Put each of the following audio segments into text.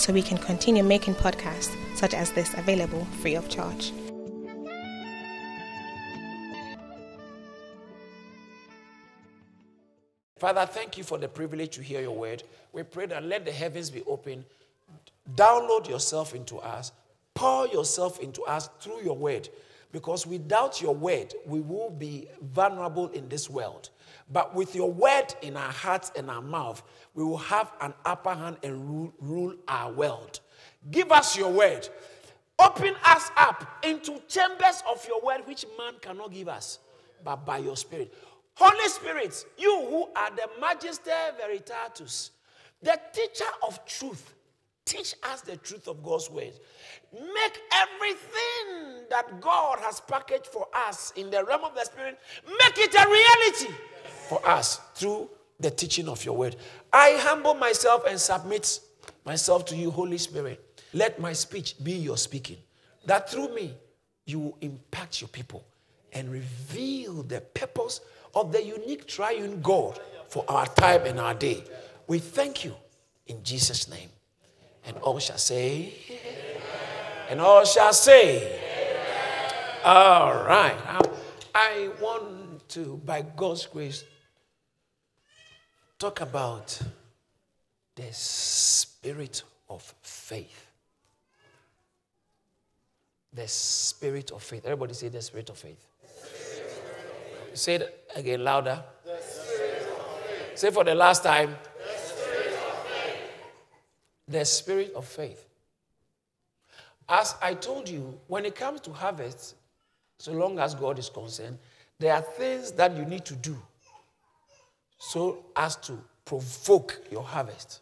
so we can continue making podcasts such as this available free of charge. Father, thank you for the privilege to hear your word. We pray that let the heavens be open. Download yourself into us. Pour yourself into us through your word. Because without your word, we will be vulnerable in this world. But with your word in our hearts and our mouth, we will have an upper hand and rule, rule our world. Give us your word. Open us up into chambers of your word, which man cannot give us, but by your spirit. Holy Spirit, you who are the Magister Veritatis, the teacher of truth, teach us the truth of God's word. Make everything that God has packaged for us in the realm of the Spirit, make it a reality for us through the teaching of your word. I humble myself and submit myself to you, Holy Spirit. Let my speech be your speaking, that through me you will impact your people and reveal the purpose of the unique triune God for our time and our day. We thank you in Jesus' name. And all shall say, Amen. and all shall say, Amen. all right. I, I want to, by God's grace, talk about the spirit of faith. The spirit of faith. Everybody say the spirit of faith. Say it again louder. Say for the last time. The spirit of faith. The spirit of faith. As I told you, when it comes to harvest, so long as God is concerned, there are things that you need to do so as to provoke your harvest.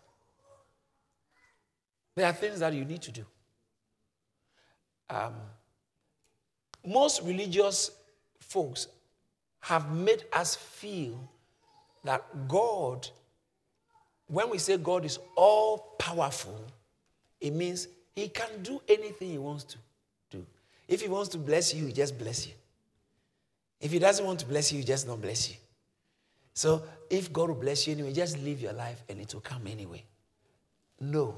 There are things that you need to do. Um, most religious folks have made us feel that God, when we say God is all powerful, it means he can do anything he wants to do. If he wants to bless you, he just bless you. If he doesn't want to bless you, he just don't bless you. So if God will bless you anyway, just live your life and it will come anyway. No,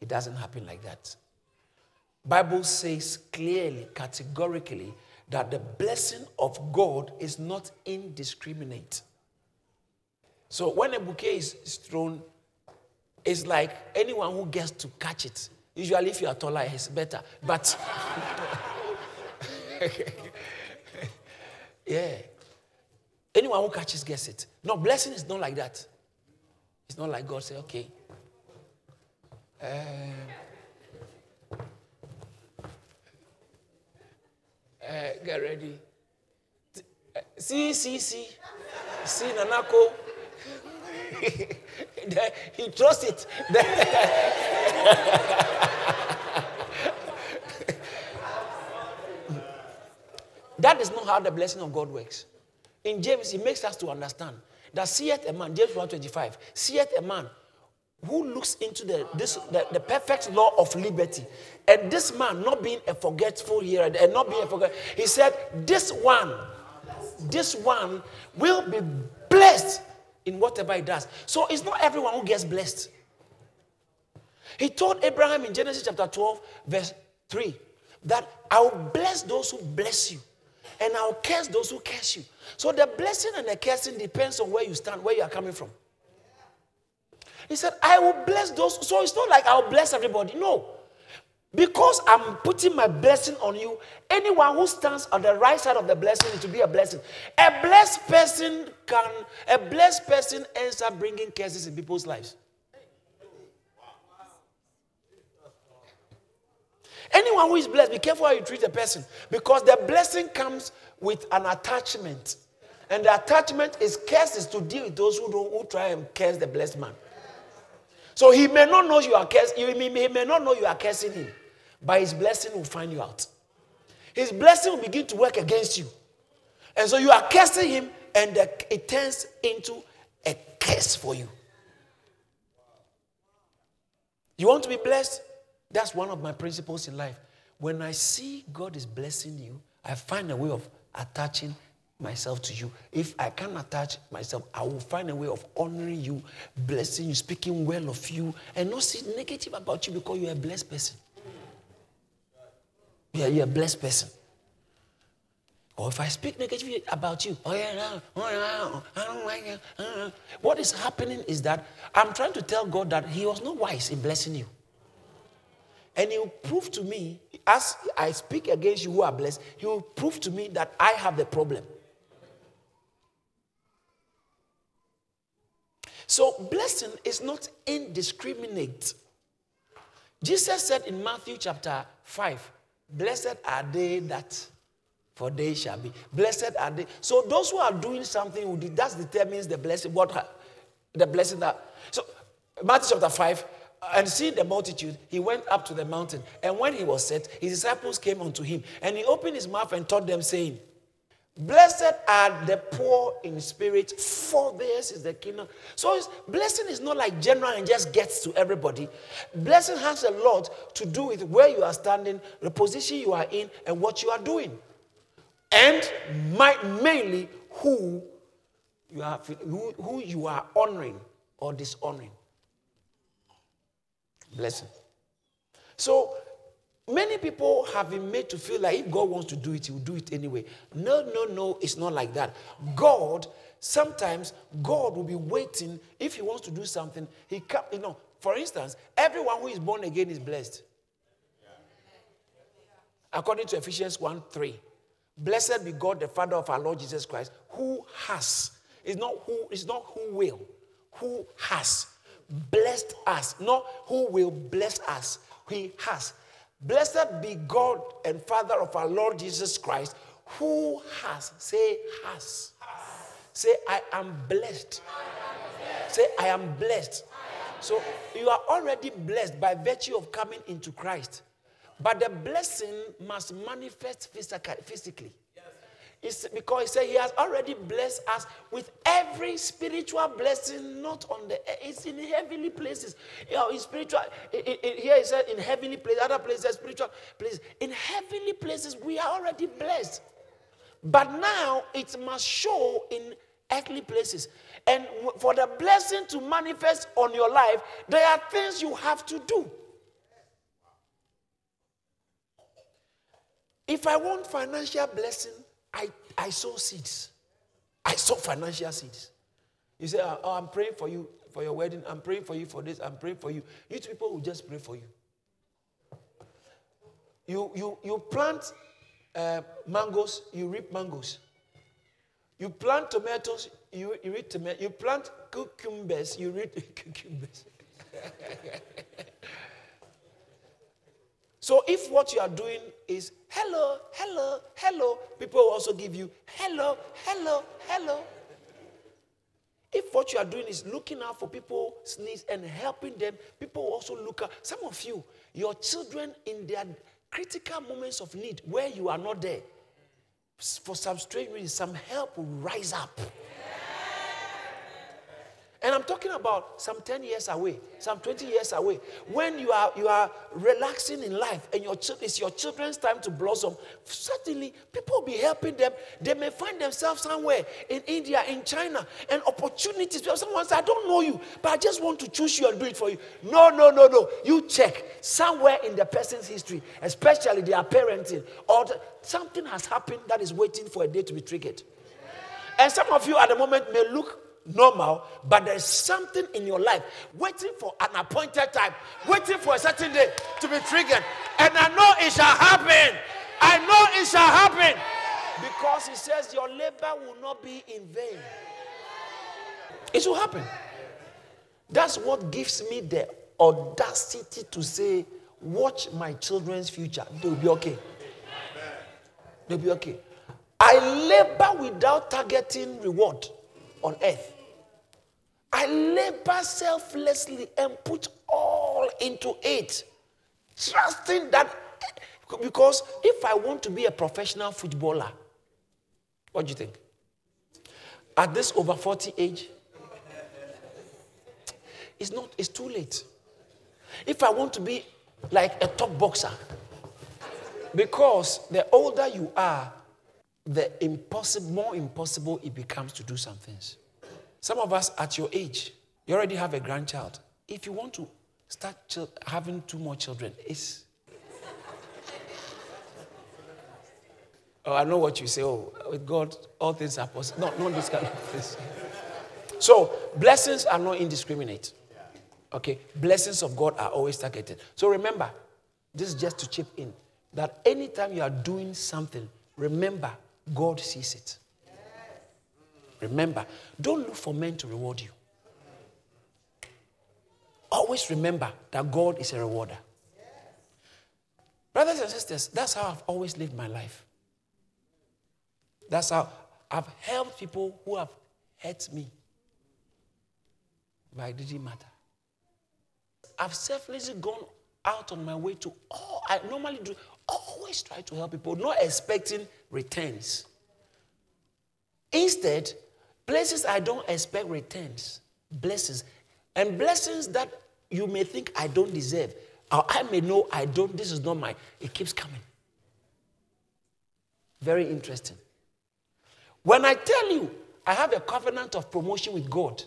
it doesn't happen like that. Bible says clearly, categorically, that the blessing of God is not indiscriminate. So when a bouquet is thrown, it's like anyone who gets to catch it. Usually, if you are taller, it's better. But yeah, anyone who catches gets it. No, blessing is not like that. It's not like God say, okay. Uh, uh, get ready. See, see, see. See, Nanako. he trusts it. that is not how the blessing of God works. In James, he makes us to understand that seeth a man, James 125, seeth a man who looks into the, this, the, the, perfect law of liberty. And this man, not being a forgetful here and not being a forget, he said, This one, this one will be blessed in whatever he does. So it's not everyone who gets blessed. He told Abraham in Genesis chapter 12, verse 3, that I will bless those who bless you, and I'll curse those who curse you. So the blessing and the cursing depends on where you stand, where you are coming from. He said, I will bless those. So it's not like I'll bless everybody. No. Because I'm putting my blessing on you, anyone who stands on the right side of the blessing is to be a blessing. A blessed person can, a blessed person ends up bringing curses in people's lives. Anyone who is blessed, be careful how you treat a person because the blessing comes with an attachment. And the attachment is curses to deal with those who, don't, who try and curse the blessed man. So he may not know you are cursing, he may, he may not know you are cursing him. but his blessing will find you out. His blessing will begin to work against you. And so you are cursing him, and it turns into a curse for you. You want to be blessed? That's one of my principles in life. When I see God is blessing you, I find a way of attaching myself to you. If I can attach myself, I will find a way of honoring you, blessing you, speaking well of you, and not see negative about you because you're a blessed person. Yeah, you're a blessed person. Or if I speak negatively about you, oh yeah, oh yeah, I don't like it. Uh, what is happening is that I'm trying to tell God that He was not wise in blessing you. And He will prove to me, as I speak against you who are blessed, He will prove to me that I have the problem. So, blessing is not indiscriminate. Jesus said in Matthew chapter 5, Blessed are they that, for they shall be. Blessed are they. So, those who are doing something, that determines the blessing, what the blessing that. So, Matthew chapter 5, and seeing the multitude, he went up to the mountain. And when he was set, his disciples came unto him. And he opened his mouth and taught them, saying, Blessed are the poor in spirit, for theirs is the kingdom. So, blessing is not like general and just gets to everybody. Blessing has a lot to do with where you are standing, the position you are in, and what you are doing. And my, mainly who you are, who, who you are honoring or dishonoring. Blessing. So, Many people have been made to feel like if God wants to do it, He will do it anyway. No, no, no, it's not like that. God, sometimes God will be waiting. If He wants to do something, He can you know, for instance, everyone who is born again is blessed. According to Ephesians 1 3. Blessed be God, the Father of our Lord Jesus Christ, who has, it's not who, it's not who will, who has blessed us, not who will bless us. He has Blessed be God and Father of our Lord Jesus Christ, who has, say, has. Say, I am blessed. Say, I am blessed. So you are already blessed by virtue of coming into Christ. But the blessing must manifest physically. It's because he said he has already blessed us with every spiritual blessing, not on the it's in heavenly places. You know, in spiritual, here he said in heavenly places, other places, spiritual places. In heavenly places, we are already blessed. But now it must show in earthly places. And for the blessing to manifest on your life, there are things you have to do. If I want financial blessing, I, I sow seeds. I sow financial seeds. You say, oh, oh, I'm praying for you for your wedding. I'm praying for you for this. I'm praying for you. You people will just pray for you. You, you, you plant uh, mangoes, you reap mangoes. You plant tomatoes, you, you reap tomatoes. You plant cucumbers, you reap cucumbers. So if what you are doing is hello, hello, hello, people will also give you hello, hello, hello. If what you are doing is looking out for people's needs and helping them, people will also look out. Some of you, your children in their critical moments of need, where you are not there, for some strange reason, some help will rise up. And I'm talking about some 10 years away, some 20 years away. When you are you are relaxing in life and your it's your children's time to blossom, certainly people will be helping them. They may find themselves somewhere in India, in China, and opportunities. Someone says, I don't know you, but I just want to choose you and do it for you. No, no, no, no. You check somewhere in the person's history, especially their parenting, or the, something has happened that is waiting for a day to be triggered. And some of you at the moment may look normal, but there's something in your life waiting for an appointed time, waiting for a certain day to be triggered. And I know it shall happen. I know it shall happen. Because he says your labor will not be in vain. It will happen. That's what gives me the audacity to say, watch my children's future. They'll be okay. They'll be okay. I labor without targeting reward on earth. I labor selflessly and put all into it, trusting that Because if I want to be a professional footballer, what do you think? At this over 40 age, it's not, it's too late. If I want to be like a top boxer, because the older you are, the impossible, more impossible it becomes to do some things. Some of us at your age, you already have a grandchild. If you want to start having two more children, it's. oh, I know what you say. Oh, with God, all things are possible. No, not this kind of things. So, blessings are not indiscriminate. Okay? Blessings of God are always targeted. So, remember, this is just to chip in that anytime you are doing something, remember God sees it. Remember, don't look for men to reward you. Always remember that God is a rewarder. Brothers and sisters, that's how I've always lived my life. That's how I've helped people who have hurt me. But it didn't matter. I've selflessly gone out on my way to all I normally do always try to help people, not expecting returns. Instead, places I don't expect returns, blessings, and blessings that you may think I don't deserve, or I may know I don't, this is not my, it keeps coming. Very interesting. When I tell you I have a covenant of promotion with God,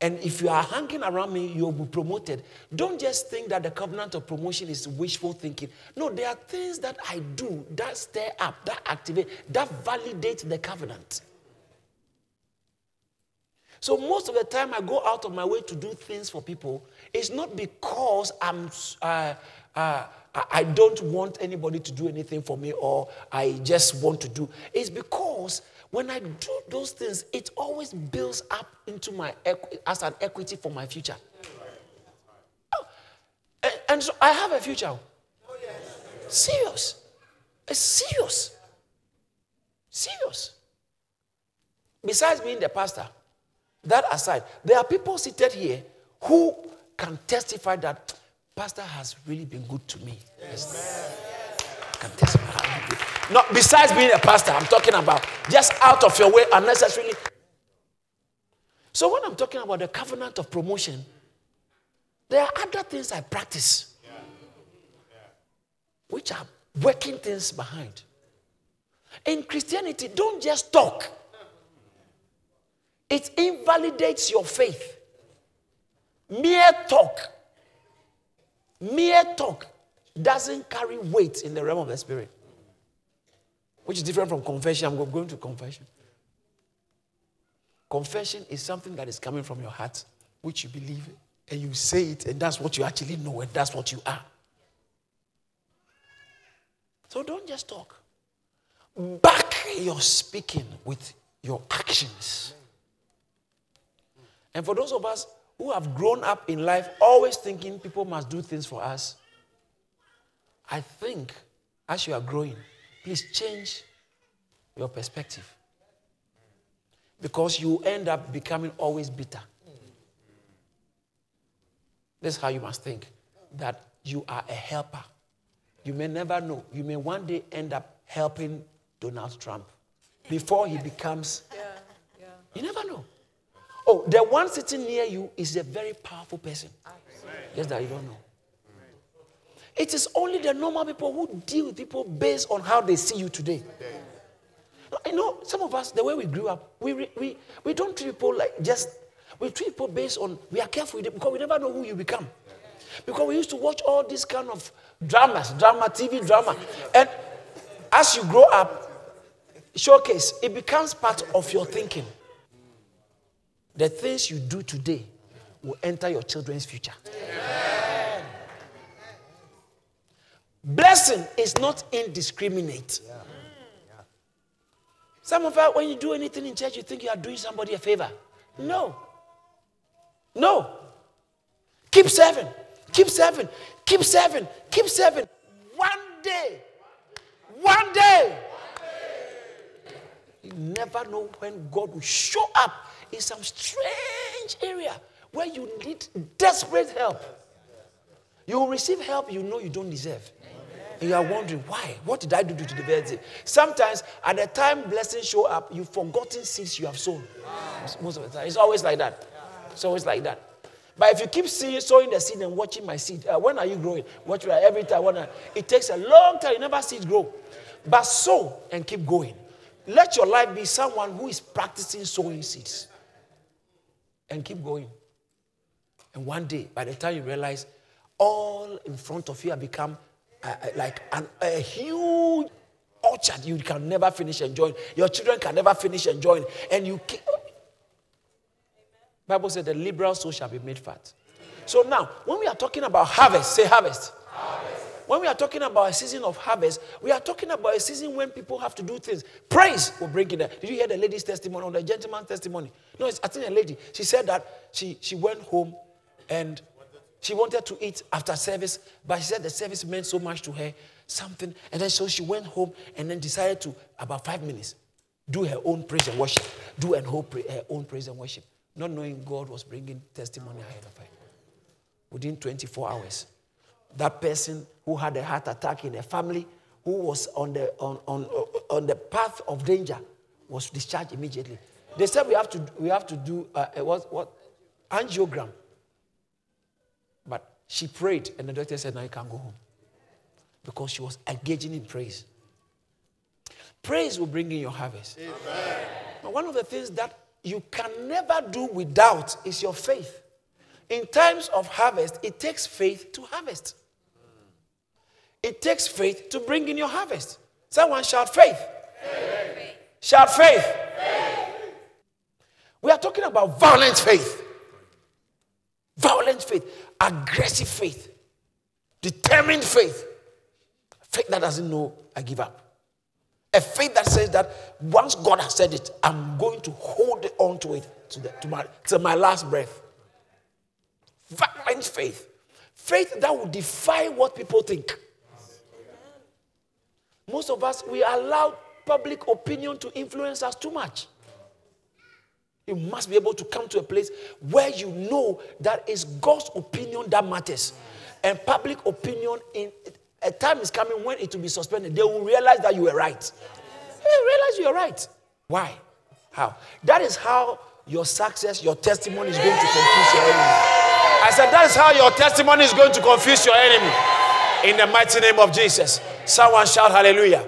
and if you are hanging around me, you'll be promoted. Don't just think that the covenant of promotion is wishful thinking. No, there are things that I do that stir up, that activate, that validate the covenant. So most of the time I go out of my way to do things for people, it's not because I'm uh, uh, I don't want anybody to do anything for me or I just want to do. It's because when I do those things, it always builds up into my as an equity for my future. Oh, and, and, so I have a future. Serious. It's serious. Serious. Besides being the pastor, that aside, there are people seated here who can testify that pastor has really been good to me. Yes. Can testify. Not besides being a pastor, I'm talking about just out of your way unnecessarily. So when I'm talking about the covenant of promotion, there are other things I practice, which are working things behind. In Christianity, don't just talk. It invalidates your faith. Mere talk Mere talk doesn't carry weight in the realm of the spirit, which is different from confession. I'm going to confession. Confession is something that is coming from your heart, which you believe, and you say it, and that's what you actually know, and that's what you are. So don't just talk. Back your speaking with your actions. And for those of us who have grown up in life always thinking people must do things for us, I think as you are growing, please change your perspective. Because you end up becoming always bitter. This is how you must think that you are a helper. You may never know. You may one day end up helping Donald Trump before he becomes. Yeah, yeah. You never know. Oh, the one sitting near you is a very powerful person. Just that you don't know. It is only the normal people who deal with people based on how they see you today. You know, some of us, the way we grew up, we, we, we don't treat people like just, we treat people based on, we are careful because we never know who you become. Because we used to watch all these kind of dramas, drama, TV drama. And as you grow up, showcase, it becomes part of your thinking. The things you do today will enter your children's future. Amen. Blessing is not indiscriminate. Yeah. Mm. Some of us, when you do anything in church, you think you are doing somebody a favor. No. No. Keep serving. Keep serving. Keep serving. Keep serving. One day. One day. You never know when God will show up in some strange area where you need desperate help. You will receive help you know you don't deserve. And you are wondering, why? What did I do to the birthday? Sometimes, at the time blessings show up, you've forgotten seeds you have sown. Most of the time. It's always like that. It's always like that. But if you keep seeing, sowing the seed and watching my seed, uh, when are you growing? Watch like every time. When I, it takes a long time. You never see it grow. But sow and keep going. Let your life be someone who is practicing sowing seeds. And keep going. And one day, by the time you realize all in front of you have become uh, like an, a huge orchard you can never finish enjoying. Your children can never finish enjoying. And you keep, Bible said the liberal soul shall be made fat. So now, when we are talking about harvest, say harvest. harvest. When we are talking about a season of harvest, we are talking about a season when people have to do things. Praise will bring in there. Did you hear the lady's testimony or the gentleman's testimony? No, it's, I think a lady. She said that she, she went home and she wanted to eat after service, but she said the service meant so much to her, something. And then so she went home and then decided to, about five minutes, do her own praise and worship. Do and whole her own praise and worship not knowing God was bringing testimony ahead of her. Within 24 hours, that person who had a heart attack in a family, who was on the, on, on, on the path of danger, was discharged immediately. They said we have to, we have to do uh, what, what, angiogram. But she prayed, and the doctor said, Now you can go home. Because she was engaging in praise. Praise will bring in your harvest. Amen. But one of the things that you can never do without is your faith. In times of harvest, it takes faith to harvest. It takes faith to bring in your harvest. Someone shout faith. faith. Shout faith. faith. We are talking about violent faith. Violent faith, aggressive faith, determined faith, faith that doesn't know I give up. A faith that says that once God has said it, I'm going to hold on to it to, the, to, my, my last breath. Violent faith. Faith that will defy what people think. Most of us, we allow public opinion to influence us too much. You must be able to come to a place where you know that it's God's opinion that matters. And public opinion in, a time is coming when it will be suspended. They will realize that you were right. They realize you are right. Why? How? That is how your success, your testimony is going to confuse your enemy. I said, that is how your testimony is going to confuse your enemy. In the mighty name of Jesus. Someone shout hallelujah.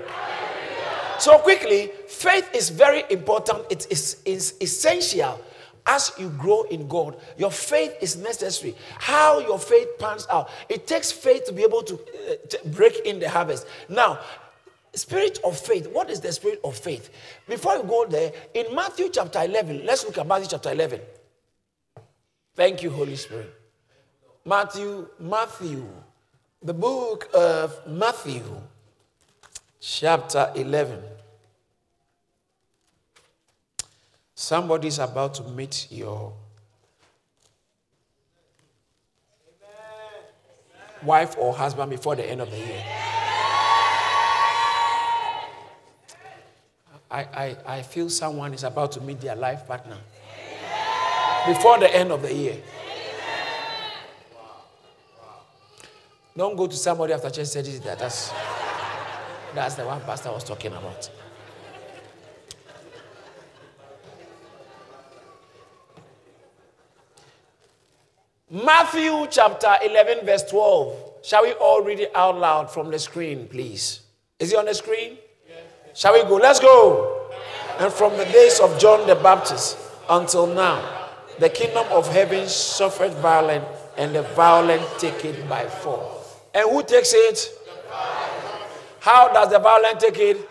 So, quickly, faith is very important. It is, is essential as you grow in God, your faith is necessary. How your faith pans out. It takes faith to be able to, uh, to, break in the harvest. Now, spirit of faith. What is the spirit of faith? Before you go there, in Matthew chapter 11, let's look at Matthew chapter 11. Thank you, Holy Spirit. Matthew, Matthew, the book of Matthew, chapter 11. Somebody's about to meet your wife or husband before the end of the year. I, I, I feel someone is about to meet their life partner before the end of the year. Don't go to somebody after church said that. That's, that's the one pastor was talking about. Matthew chapter 11, verse 12. Shall we all read it out loud from the screen, please? Is it on the screen? Shall we go? Let's go. And from the days of John the Baptist until now, the kingdom of heaven suffered violence, and the violent take it by force. And who takes it? How does the violent take it?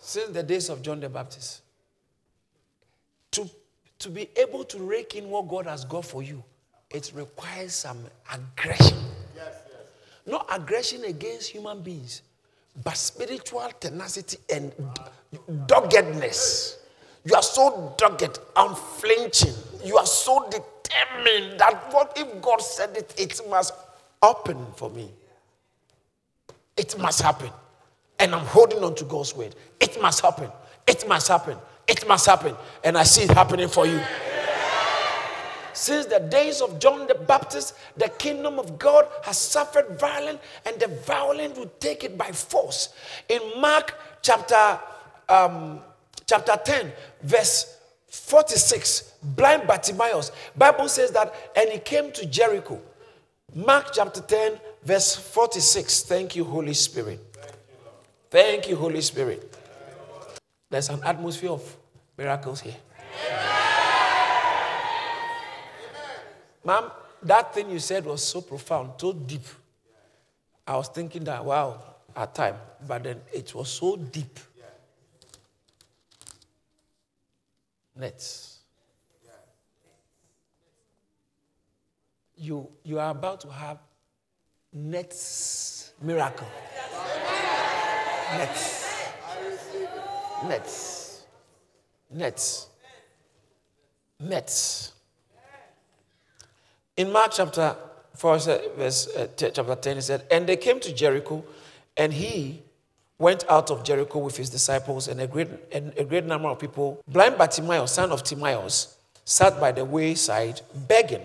Since the days of John the Baptist to be able to rake in what God has got for you, it requires some aggression. Yes, yes. Not aggression against human beings, but spiritual tenacity and doggedness. You are so dogged, unflinching. You are so determined that what if God said it, it must happen for me. It must happen. And I'm holding on to God's word. It must happen. It must happen. It must happen. And I see it happening for you. Since the days of John the Baptist, the kingdom of God has suffered violence, and the violent will take it by force. In Mark chapter, um, chapter 10, verse 46, blind Bartimaeus, Bible says that, and he came to Jericho. Mark chapter 10, verse 46. Thank you, Holy Spirit. Thank you, Holy Spirit. There's an atmosphere of miracles here. Ma'am, that thing you said was so profound, so deep. I was thinking that, wow, at time, but then it was so deep. Nets. You, you are about to have nets miracle. Nets. Nets. Nets. Nets. In Mark chapter 4, verse uh, chapter 10, he said, And they came to Jericho, and he went out of Jericho with his disciples and a great, and a great number of people. Blind Bartimaeus, son of Timaeus, sat by the wayside begging.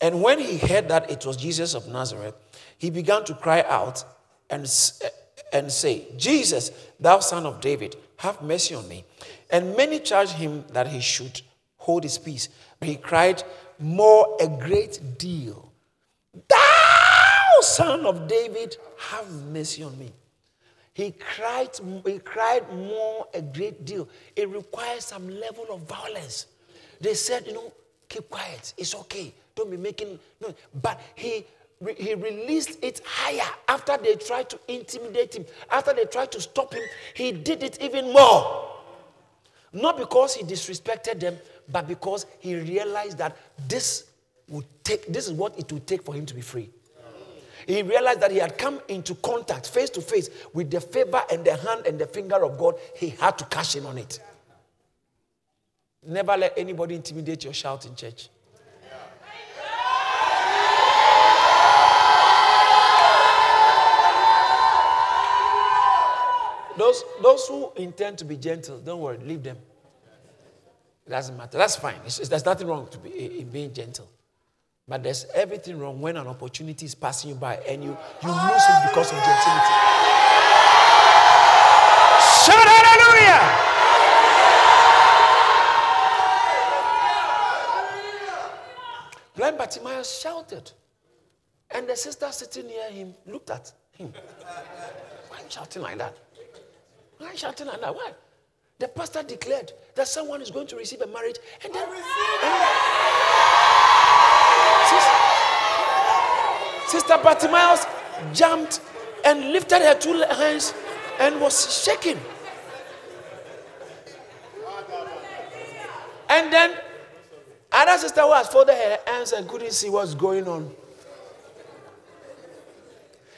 And when he heard that it was Jesus of Nazareth, he began to cry out and, and say, Jesus, thou son of David, have mercy on me. And many charged him that he should hold his peace. But he cried more a great deal. Thou son of David, have mercy on me. He cried, he cried more a great deal. It requires some level of violence. They said, you know, keep quiet. It's okay. Don't be making no. But he he released it higher after they tried to intimidate him. After they tried to stop him, he did it even more. Not because he disrespected them, but because he realized that this would take, this is what it would take for him to be free. He realized that he had come into contact face to face with the favor and the hand and the finger of God. He had to cash in on it. Never let anybody intimidate your shout in church. Those, those who intend to be gentle, don't worry, leave them. It doesn't matter. That's fine. It's, it's, there's nothing wrong be, in being gentle. But there's everything wrong when an opportunity is passing you by and you, you lose it because of gentility. Shout hallelujah! Blind Bartimaeus shouted. And the sister sitting near him looked at him. Why are you shouting like that? Why are you shouting like that? Why? The pastor declared that someone is going to receive a marriage, and then. Sister, Sister Bartimaeus jumped and lifted her two hands and was shaking. And then other sister who has folded her hands and couldn't see what's going on.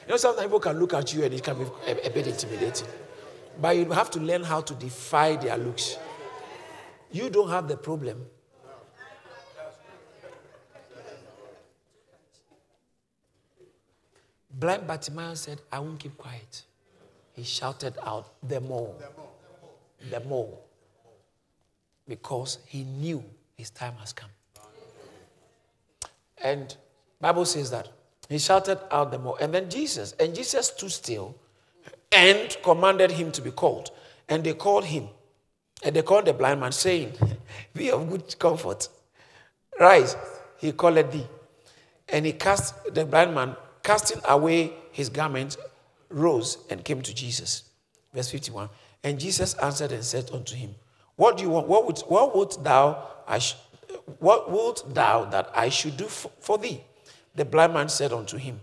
You know, sometimes people can look at you and it can be a, a bit intimidating. But you have to learn how to defy their looks. You don't have the problem. Blind Bartimaeus said, I won't keep quiet. He shouted out, The more. The more. Because he knew his time has come. And Bible says that. He shouted out the more. And then Jesus, and Jesus stood still and commanded him to be called. And they called him. And they called the blind man, saying, Be of good comfort. Rise, he called thee. And he cast the blind man, casting away his garment, rose and came to Jesus. Verse 51. And Jesus answered and said unto him, What do you want? What would what wilt thou I sh- what wilt thou that I should do for thee? The blind man said unto him,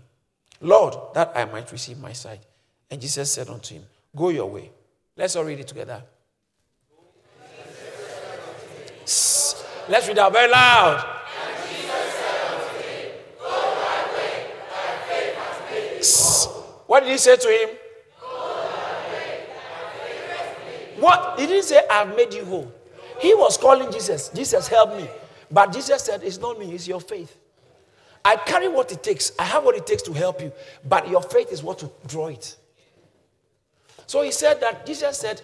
Lord, that I might receive my sight. And Jesus said unto him, Go your way. Let's all read it together. Let's read out very loud. What did he say to him? What? He didn't say, I've made you whole. He was calling Jesus. Jesus, help me. But Jesus said, It's not me, it's your faith. I carry what it takes. I have what it takes to help you. But your faith is what to draw it. So he said that Jesus said,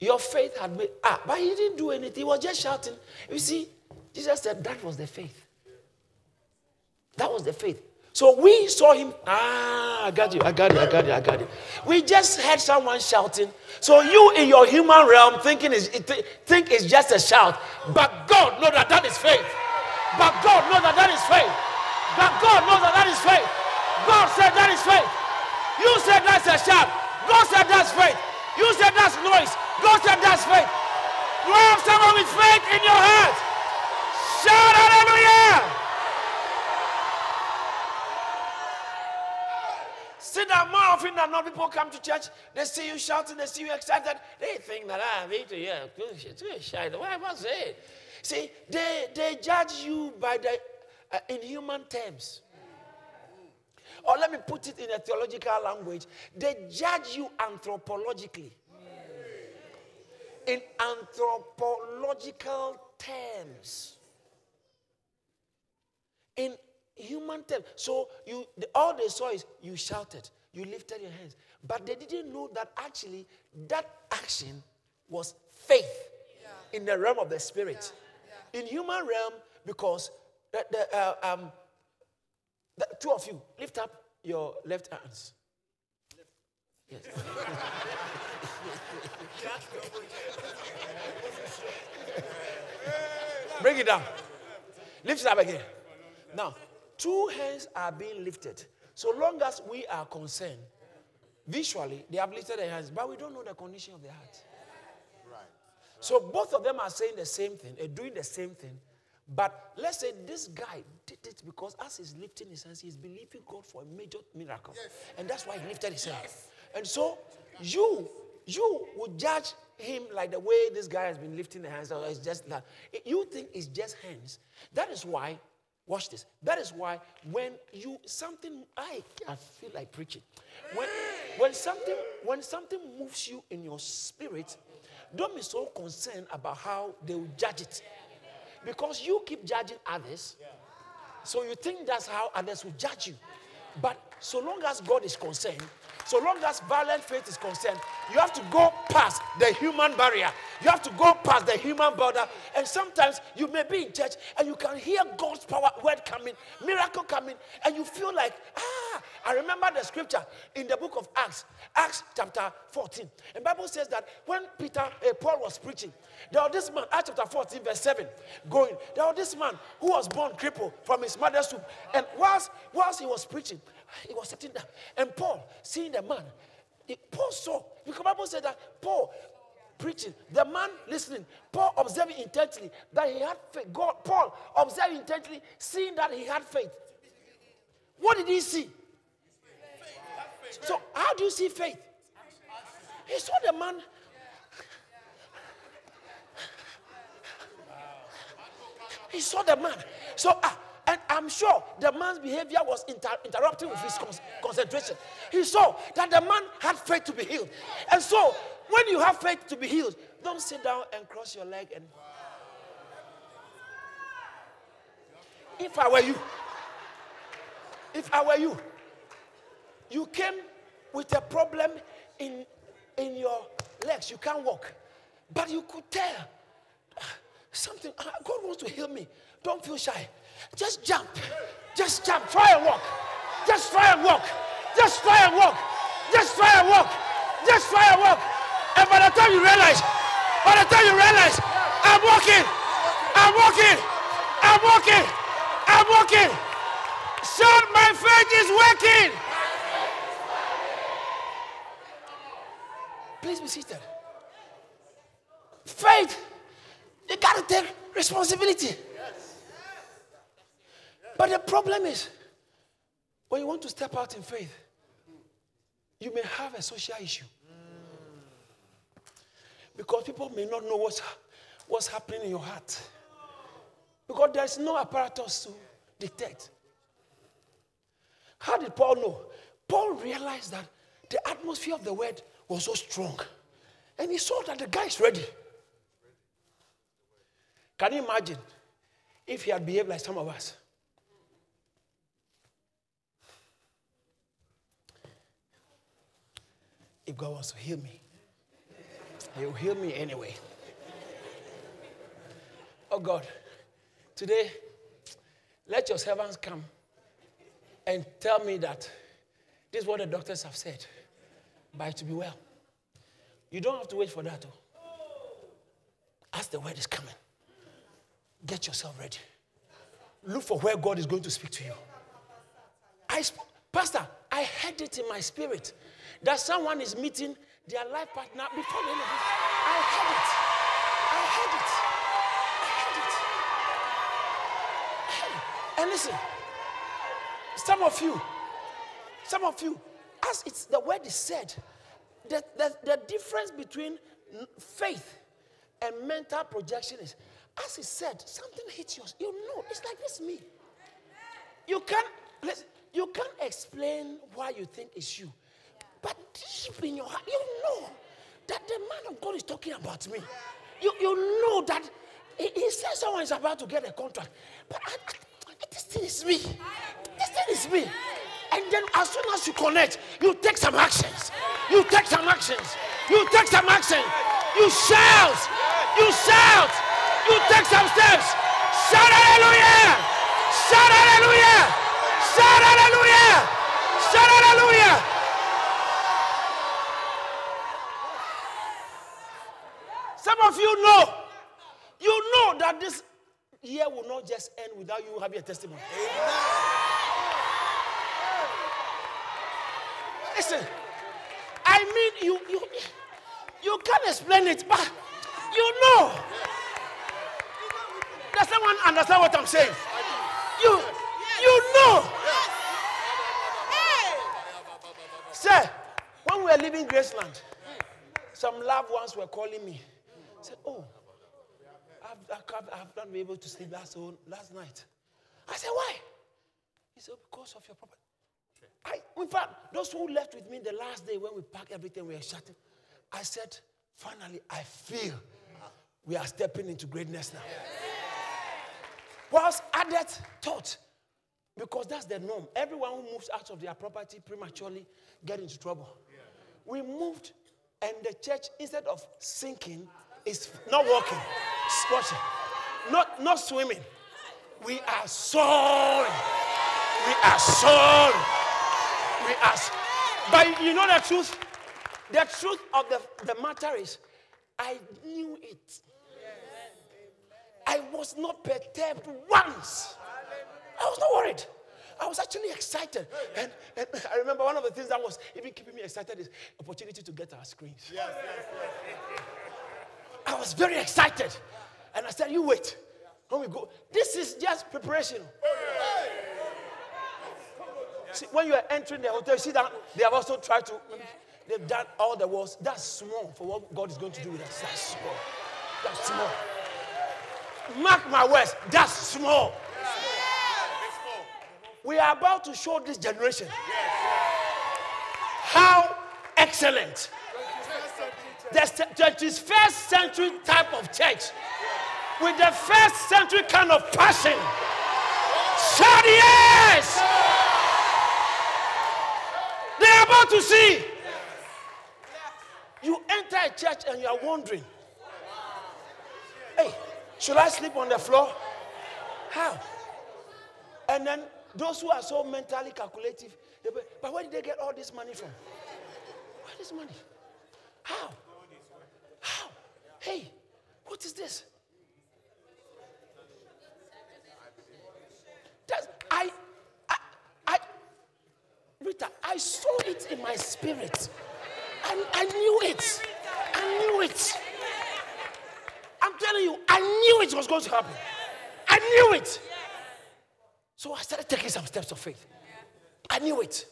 Your faith had made. Ah, but he didn't do anything. He was just shouting. You see, Jesus said that was the faith. That was the faith. So we saw him. Ah, I got you. I got you. I got you. I got you. We just heard someone shouting. So you, in your human realm, thinking is think it's just a shout, but God knows that that is faith. But God knows that that is faith. But God knows that that is faith. God said that is faith. You said that's a shout. God said that's faith. You said that's noise. God said that's faith. You have someone with faith in your heart. Shout hallelujah. See that more often than not. People come to church, they see you shouting, they see you excited. They think that I need to hear too shy. Why was it? See, they, they judge you by the uh, in human terms. Or let me put it in a theological language. They judge you anthropologically. In anthropological terms. In human terms. So you all they saw is you shouted, you lifted your hands. But they didn't know that actually that action was faith yeah. in the realm of the spirit. Yeah. Yeah. In human realm, because the, the, uh, um, the two of you lift up your left hands. Yes. Bring it down. Lift it up again. Now, two hands are being lifted. So long as we are concerned, visually, they have lifted their hands, but we don't know the condition of their heart. Right. So both of them are saying the same thing, and doing the same thing. But let's say this guy did it because as he's lifting his hands, he's believing God for a major miracle. Yes. And that's why he lifted his hands. Yes. And so you you would judge him like the way this guy has been lifting the hands. It's just that you think it's just hands. That is why Watch this. That is why when you something I I feel like preaching. When when something when something moves you in your spirit, don't be so concerned about how they will judge it. Because you keep judging others. So you think that's how others will judge you. But so long as God is concerned, so long as violent faith is concerned, you have to go past the human barrier. You have to go past the human border. And sometimes you may be in church and you can hear God's power word coming, miracle coming, and you feel like, ah, I remember the scripture in the book of Acts, Acts chapter 14. And Bible says that when Peter, uh, Paul was preaching, there was this man, Acts chapter 14, verse 7, going. There was this man who was born crippled from his mother's womb. And whilst, whilst he was preaching, he was sitting down. And Paul, seeing the man, he, Paul saw, because Bible said that Paul preaching, the man listening, Paul observing intently that he had faith. God, Paul observing intently, seeing that he had faith. What did he see? So, how do you see faith? He saw the man. He saw the man. So, ah, and I'm sure the man's behavior was inter- interrupting with his con- concentration. He saw that the man had faith to be healed. And so, when you have faith to be healed, don't sit down and cross your leg and. If I were you, if I were you, you came with a problem in, in your legs, you can't walk, but you could tell ah, something, ah, God wants to heal me. Don't feel shy. Just jump. Just jump. Try and walk. Just try and walk. Just try and walk. Just try and walk. Just try and walk. And by the time you realize, by the time you realize, I'm walking. I'm walking. I'm walking. I'm walking. Shout, my faith is working. Please be seated. Faith, you got to take responsibility. But the problem is, when you want to step out in faith, you may have a social issue. Because people may not know what's, what's happening in your heart. Because there's no apparatus to detect. How did Paul know? Paul realized that the atmosphere of the word was so strong. And he saw that the guy is ready. Can you imagine if he had behaved like some of us? If God wants to heal me, He'll heal me anyway. Oh God, Today, let your servants come and tell me that this is what the doctors have said, but to be well. You don't have to wait for that. Oh. As the word is coming, get yourself ready. Look for where God is going to speak to you. I, Pastor, I heard it in my spirit that someone is meeting their life partner before the end of this. I heard it. I heard it. I heard it. I heard it. And listen, some of you, some of you, as it's the word is said, the, the, the difference between faith and mental projection is, as he said, something hits you. You know, it's like this me. You can't, listen, you can't explain why you think it's you. But deep in your heart, you know that the man of God is talking about me. You, you know that he, he says someone is about to get a contract. But I, I, this thing is me. This thing is me. And then as soon as you connect, you take some actions. You take some actions. You take some action. You shout. You shout. You take some steps. Shout hallelujah. Shout hallelujah. Shout hallelujah! Shout hallelujah! Of you know, you know that this year will not just end without you having a testimony. Listen, I mean, you, you, you can't explain it, but you know. Does someone understand what I'm saying? You, you know. Say, when we were leaving Graceland, some loved ones were calling me. Said, "Oh, I've, I've, I've not been able to sleep last last night." I said, "Why?" He said, "Because of your property." I, in fact, those who left with me the last day when we packed everything, we were shutting. I said, "Finally, I feel we are stepping into greatness now." Whilst others thought because that's the norm. Everyone who moves out of their property prematurely get into trouble. We moved, and the church, instead of sinking, is not walking, squashing, not, not swimming. We are soaring. We are soaring. We are. But you know the truth? The truth of the, the matter is, I knew it. I was not perturbed once. I was not worried. I was actually excited. And, and, I remember one of the things that was even keeping me excited is opportunity to get our screens. Yes, yes, yes. I was very excited. And I said, You wait. When we go, this is just preparation. See, when you are entering the hotel, you see that they have also tried to, they've done all the walls. That's small for what God is going to do with us. That's small. That's small. Mark my words, that's small. We are about to show this generation how excellent the 21st century type of church with the first century kind of passion. Shout yes! They're about to see. You enter a church and you are wondering, hey, should I sleep on the floor? How? And then those who are so mentally calculative, but where did they get all this money from? Where is money? How? Hey, what is this? That's, I, I, I, Rita, I saw it in my spirit. I, I knew it. I knew it. I'm telling you, I knew it was going to happen. I knew it. So I started taking some steps of faith. I knew it.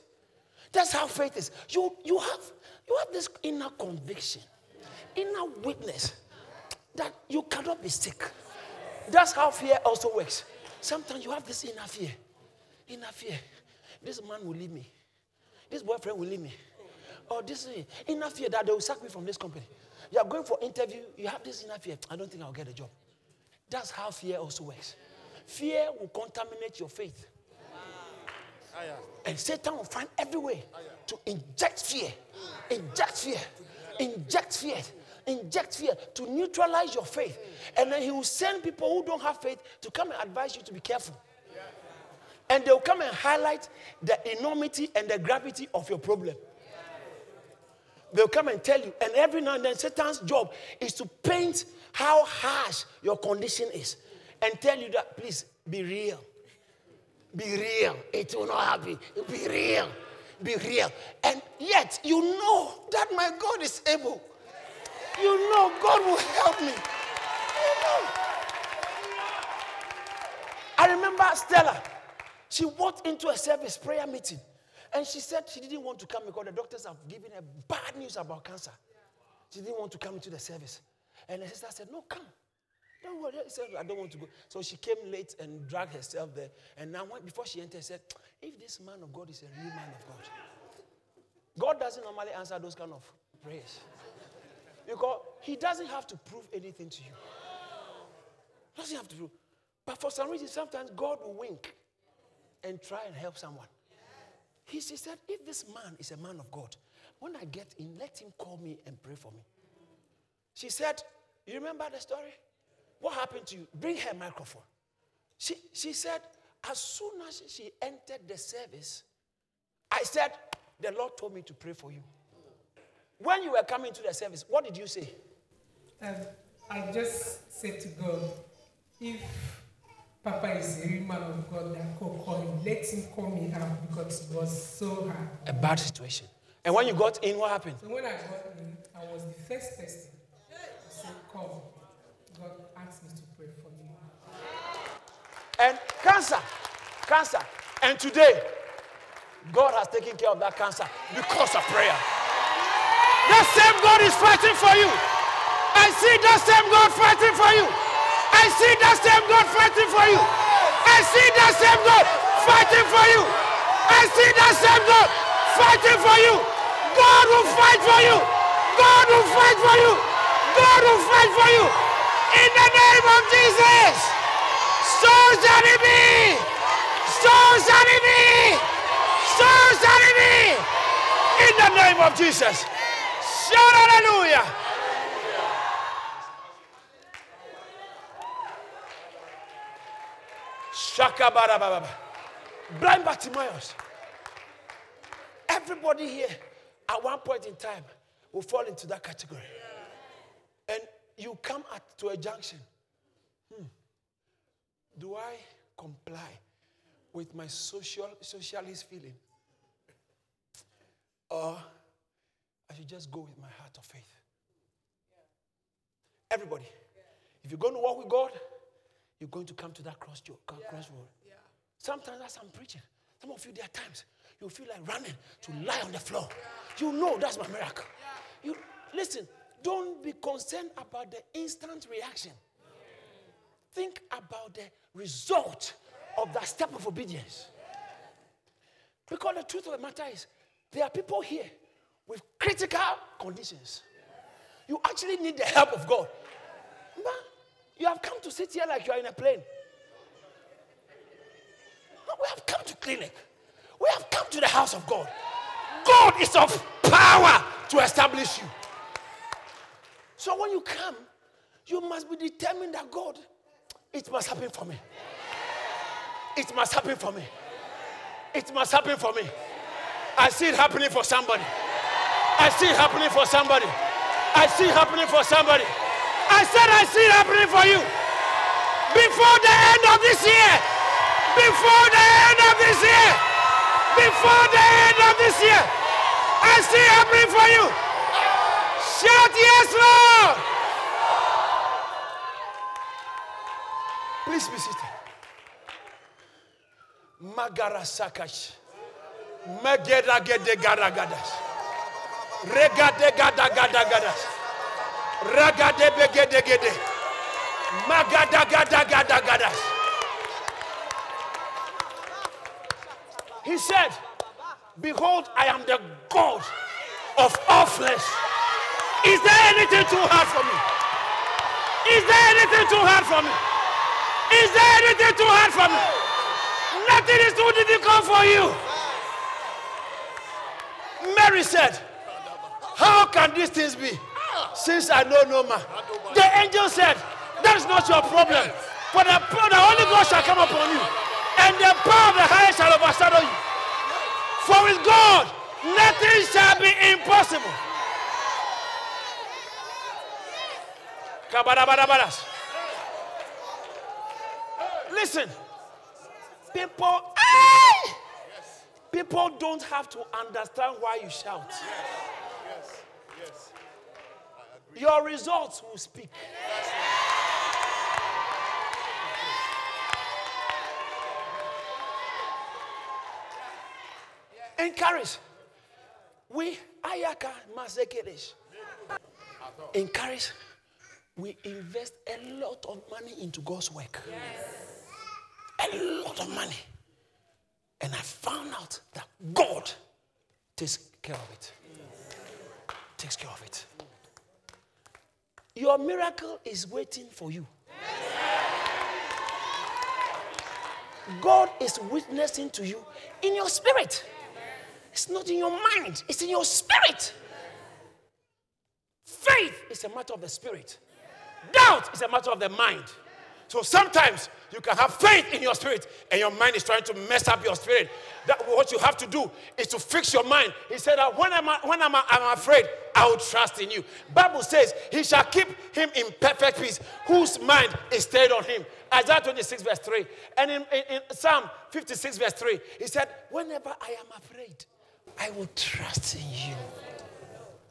That's how faith is. You, you, have, you have this inner conviction, inner witness that you cannot be sick. That's how fear also works. Sometimes you have this inner fear. Inner fear. This man will leave me. This boyfriend will leave me. Or this eh, inner fear that they will sack me from this company. You are going for interview, you have this inner fear. I don't think I'll get a job. That's how fear also works. Fear will contaminate your faith. And Satan will find every way to inject fear, inject fear, inject fear. Inject fear to neutralize your faith. And then he will send people who don't have faith to come and advise you to be careful. And they'll come and highlight the enormity and the gravity of your problem. They'll come and tell you. And every now and then, Satan's job is to paint how harsh your condition is and tell you that, please, be real. Be real. It will not happen. Be real. Be real. And yet, you know that my God is able. You know God will help me. You know. I remember Stella. She walked into a service prayer meeting and she said she didn't want to come because the doctors have given her bad news about cancer. She didn't want to come into the service. And the sister said, No, come. Don't worry. She said, I don't want to go. So she came late and dragged herself there. And now, before she entered, said, If this man of God is a real man of God, God doesn't normally answer those kind of prayers. Because he doesn't have to prove anything to you. Doesn't have to prove. But for some reason, sometimes God will wink and try and help someone. He, he said, if this man is a man of God, when I get in, let him call me and pray for me. She said, You remember the story? What happened to you? Bring her microphone. She, she said, As soon as she entered the service, I said, The Lord told me to pray for you. When you were coming to the service, what did you say? Um, I just said to God, if Papa is a real man of God that could call him, let him call me out because it was so hard. A bad situation. And when you got in, what happened? So when I got in, I was the first person to say, Come. God asked me to pray for you. And cancer, cancer. And today, God has taken care of that cancer because of prayer. That same God is fighting for you. I see that same God fighting for you. I see that same God fighting for you. I see that same God fighting for you. I see that same God fighting for you. God will fight for you. God will fight for you. God will fight for you. In the name of Jesus. So shall it be. So shall it be. So shall it be. In the name of Jesus. Shout hallelujah. Shaka Blind Bartimaeus. Everybody here at one point in time will fall into that category. And you come at, to a junction. Hmm. Do I comply with my social socialist feeling? Or I should just go with my heart of faith. Everybody, if you're going to walk with God, you're going to come to that cross crossroad. Sometimes as I'm preaching, some of you there are times you feel like running to lie on the floor. You know that's my miracle. You listen, don't be concerned about the instant reaction. Think about the result of that step of obedience. Because the truth of the matter is, there are people here with critical conditions. You actually need the help of God. Man, you have come to sit here like you are in a plane. No, we have come to clinic. We have come to the house of God. God is of power to establish you. So when you come, you must be determined that God, it must happen for me. It must happen for me. It must happen for me. I see it happening for somebody. I see it happening for somebody. I see it happening for somebody. I said I see it happening for you. Before the end of this year. Before the end of this year. Before the end of this year. I see it happening for you. Shout yes, Lord. Please be seated. Magara Sakash. Magera Gede Garagadas. Regade gada gada gadas. Ragade begede gede. Magada gada gada gadas. He said, Behold, I am the God of all flesh. Is there anything too hard for me? Is there anything too hard for me? Is there anything too hard for me? Nothing is too difficult for you. Mary said, how can these things be? since I know no man. The angel said, That is not your problem. For the, the Holy Ghost shall come upon you, and the power of the highest shall overshadow you. For with God, nothing shall be impossible. Listen, people, people don't have to understand why you shout. Your results will speak. Encourage. We ayaka masekeresh. Encourage. We invest a lot of money into God's work. Yes. A lot of money. And I found out that God takes care of it. Yes. Takes care of it. Your miracle is waiting for you. God is witnessing to you in your spirit. It's not in your mind, it's in your spirit. Faith is a matter of the spirit, doubt is a matter of the mind. So sometimes you can have faith in your spirit and your mind is trying to mess up your spirit. That what you have to do is to fix your mind. He said that when I'm, when I'm, I'm afraid, I will trust in you. Bible says he shall keep him in perfect peace whose mind is stayed on him. Isaiah 26 verse 3. And in, in, in Psalm 56 verse 3, he said, whenever I am afraid, I will trust in you.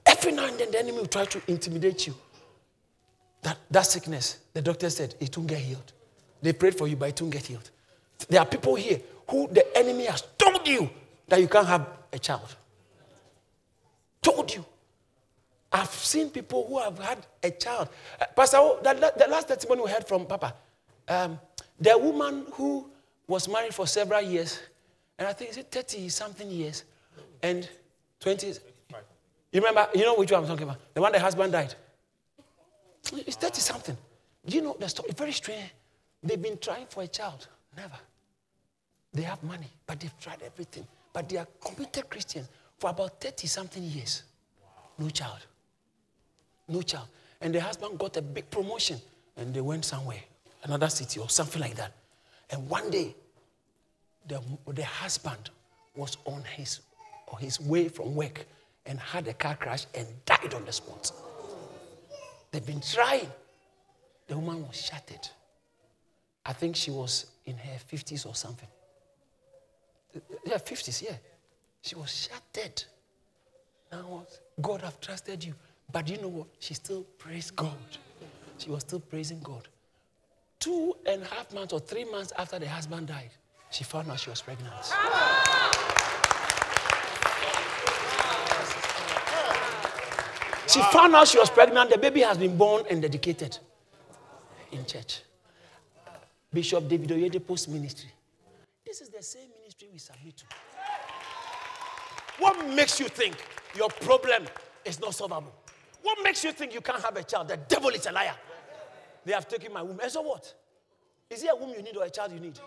Every now and then the enemy will try to intimidate you. That, that sickness, the doctor said, it won't get healed. They prayed for you, but it won't get healed. There are people here who the enemy has told you that you can't have a child. Told you. I've seen people who have had a child. Uh, Pastor, oh, the, last testimony we heard from Papa, um, the woman who was married for several years, and I think it's 30 something years, and 20. You remember, you know which one I'm talking about? The one the husband died. It's 30 something. Do you know the story? Very strange. They've been trying for a child. Never. They have money, but they've tried everything. But they are committed Christians for about 30 something years. No child. No child. And the husband got a big promotion and they went somewhere, another city or something like that. And one day, the, the husband was on his or his way from work and had a car crash and died on the spot. They've been trying. The woman was shattered. I think she was in her 50s or something. Yeah, 50s, yeah. She was shattered. Now, God have trusted you. But you know what? She still praised God. She was still praising God. Two and a half months or three months after the husband died, she found out she was pregnant. She found out she was pregnant. The baby has been born and dedicated in church. Bishop David Oyedepo's ministry. This is the same ministry we submit to. What makes you think your problem is not solvable? What makes you think you can't have a child? The devil is a liar. They have taken my womb. And so what? Is it a womb you need or a child you need?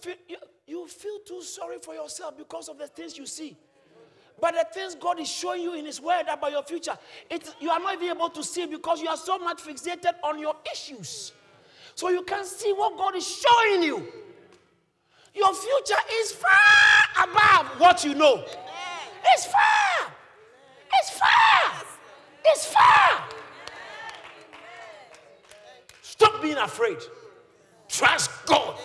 feel, you, you feel too sorry for yourself because of the things you see. But the things God is showing you in His Word about your future, it, you are not even able to see because you are so much fixated on your issues. So you can see what God is showing you. Your future is far above what you know. It's far. It's far. It's far. Stop being afraid. Trust God.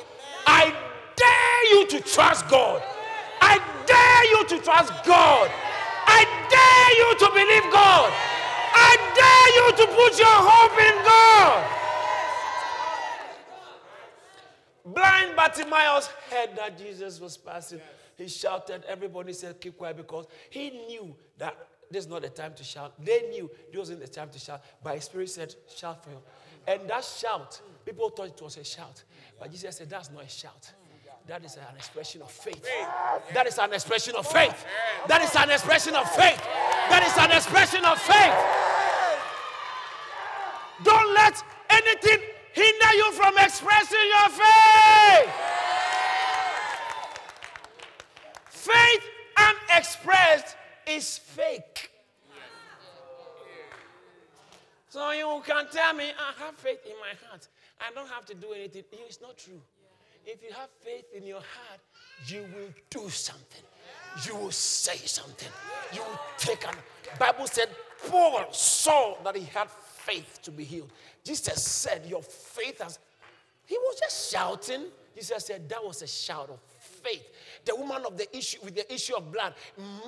You to trust God. I dare you to trust God. I dare you to believe God. I dare you to put your hope in God. Blind Bartimaeus heard that Jesus was passing. He shouted. Everybody said, Keep quiet because he knew that this is not the time to shout. They knew this wasn't the time to shout. But his spirit said, Shout for him. And that shout, people thought it was a shout. But Jesus said, That's not a shout. That is an expression of faith. That is an expression of faith. That is an expression of faith. That is an expression of faith. Don't let anything hinder you from expressing your faith. Faith unexpressed is fake. So you can tell me, I have faith in my heart. I don't have to do anything. It's not true. If you have faith in your heart, you will do something. You will say something. You will take an. Bible said Paul saw that he had faith to be healed. Jesus said, Your faith has. He was just shouting. Jesus said, That was a shout of faith. The woman of the issue with the issue of blood,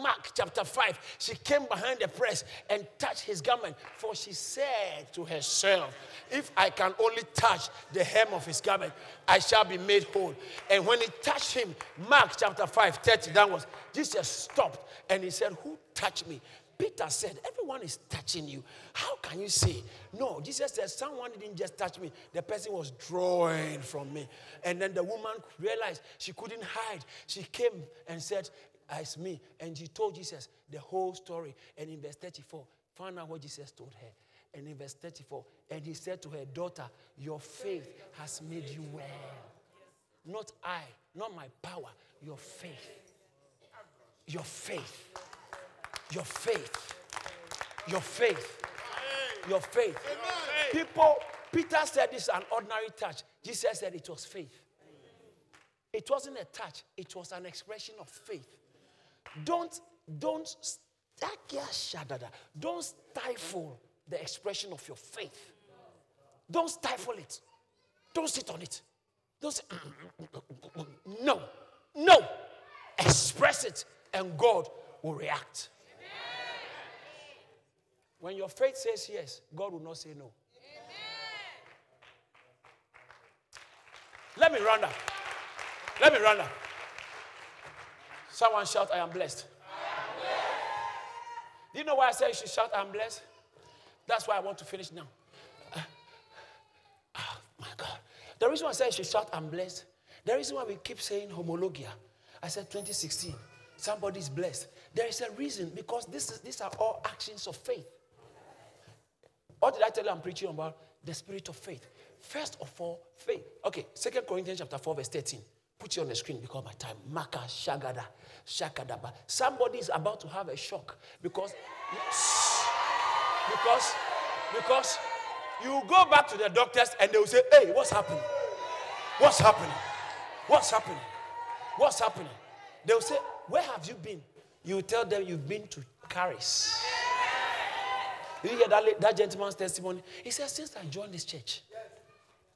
Mark chapter 5, she came behind the press and touched his garment. For she said to herself, If I can only touch the hem of his garment, I shall be made whole. And when he touched him, Mark chapter 5, 30 downwards, Jesus stopped and he said, Who touched me? Peter said, Everyone is touching you. How can you say? No, Jesus said, Someone didn't just touch me, the person was drawing from me. And then the woman realized she couldn't hide. She came and said, It's me. And she told Jesus the whole story. And in verse 34, found out what Jesus told her. And in verse 34, and he said to her, Daughter, your faith has made you well. Not I, not my power, your faith. Your faith. Your faith. Your faith. Your faith. People, Peter said this is an ordinary touch. Jesus said it was faith. It wasn't a touch, it was an expression of faith. Don't, don't, don't stifle the expression of your faith. Don't stifle it. Don't sit on it. Don't say, no, no. Express it, and God will react. When your faith says yes, God will not say no. Let me run up. Let me run up. Someone shout, I am blessed. I am blessed. Do you know why I say you should shout, I am blessed? That's why I want to finish now. Uh, oh my God. The reason why I say you should shout, I'm blessed. The reason why we keep saying homologia. I said 2016, somebody's blessed. There is a reason because this is, these are all actions of faith. What did I tell you I'm preaching about? The spirit of faith. First of all, faith. Okay, Second Corinthians chapter 4, verse 13. Put you on the screen because my time. Maka Shagada. Shakadaba. Somebody is about to have a shock because because because you go back to the doctors and they will say, Hey, what's happening? What's happening? What's happening? What's happening? They will say, Where have you been? You tell them you've been to Charis. You hear that, that gentleman's testimony? He says, Since I joined this church,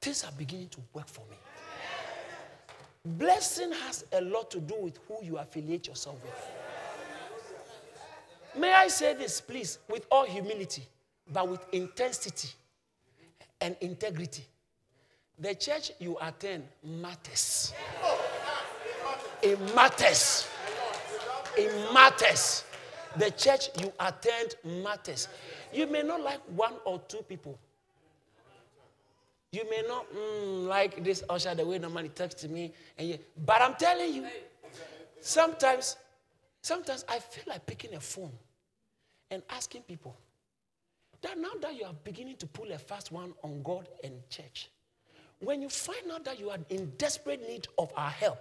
things are beginning to work for me. Blessing has a lot to do with who you affiliate yourself with. May I say this, please, with all humility, but with intensity and integrity. The church you attend matters. It matters. It matters. The church you attend matters. You may not like one or two people. You may not mm, like this usher the way normally talks to me, and you, but I'm telling you, sometimes, sometimes I feel like picking a phone and asking people that now that you are beginning to pull a fast one on God and church, when you find out that you are in desperate need of our help,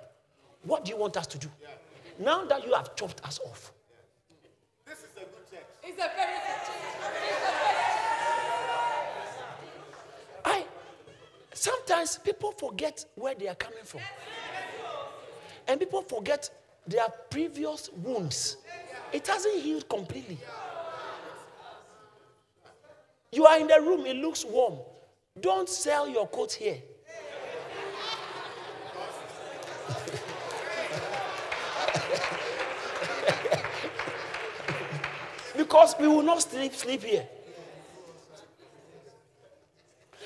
what do you want us to do? Now that you have chopped us off. Yeah. This is a It's a very. I sometimes people forget where they are coming from. And people forget their previous wounds. It hasn't healed completely. You are in the room, it looks warm. Don't sell your coat here. Because we will not sleep, sleep here.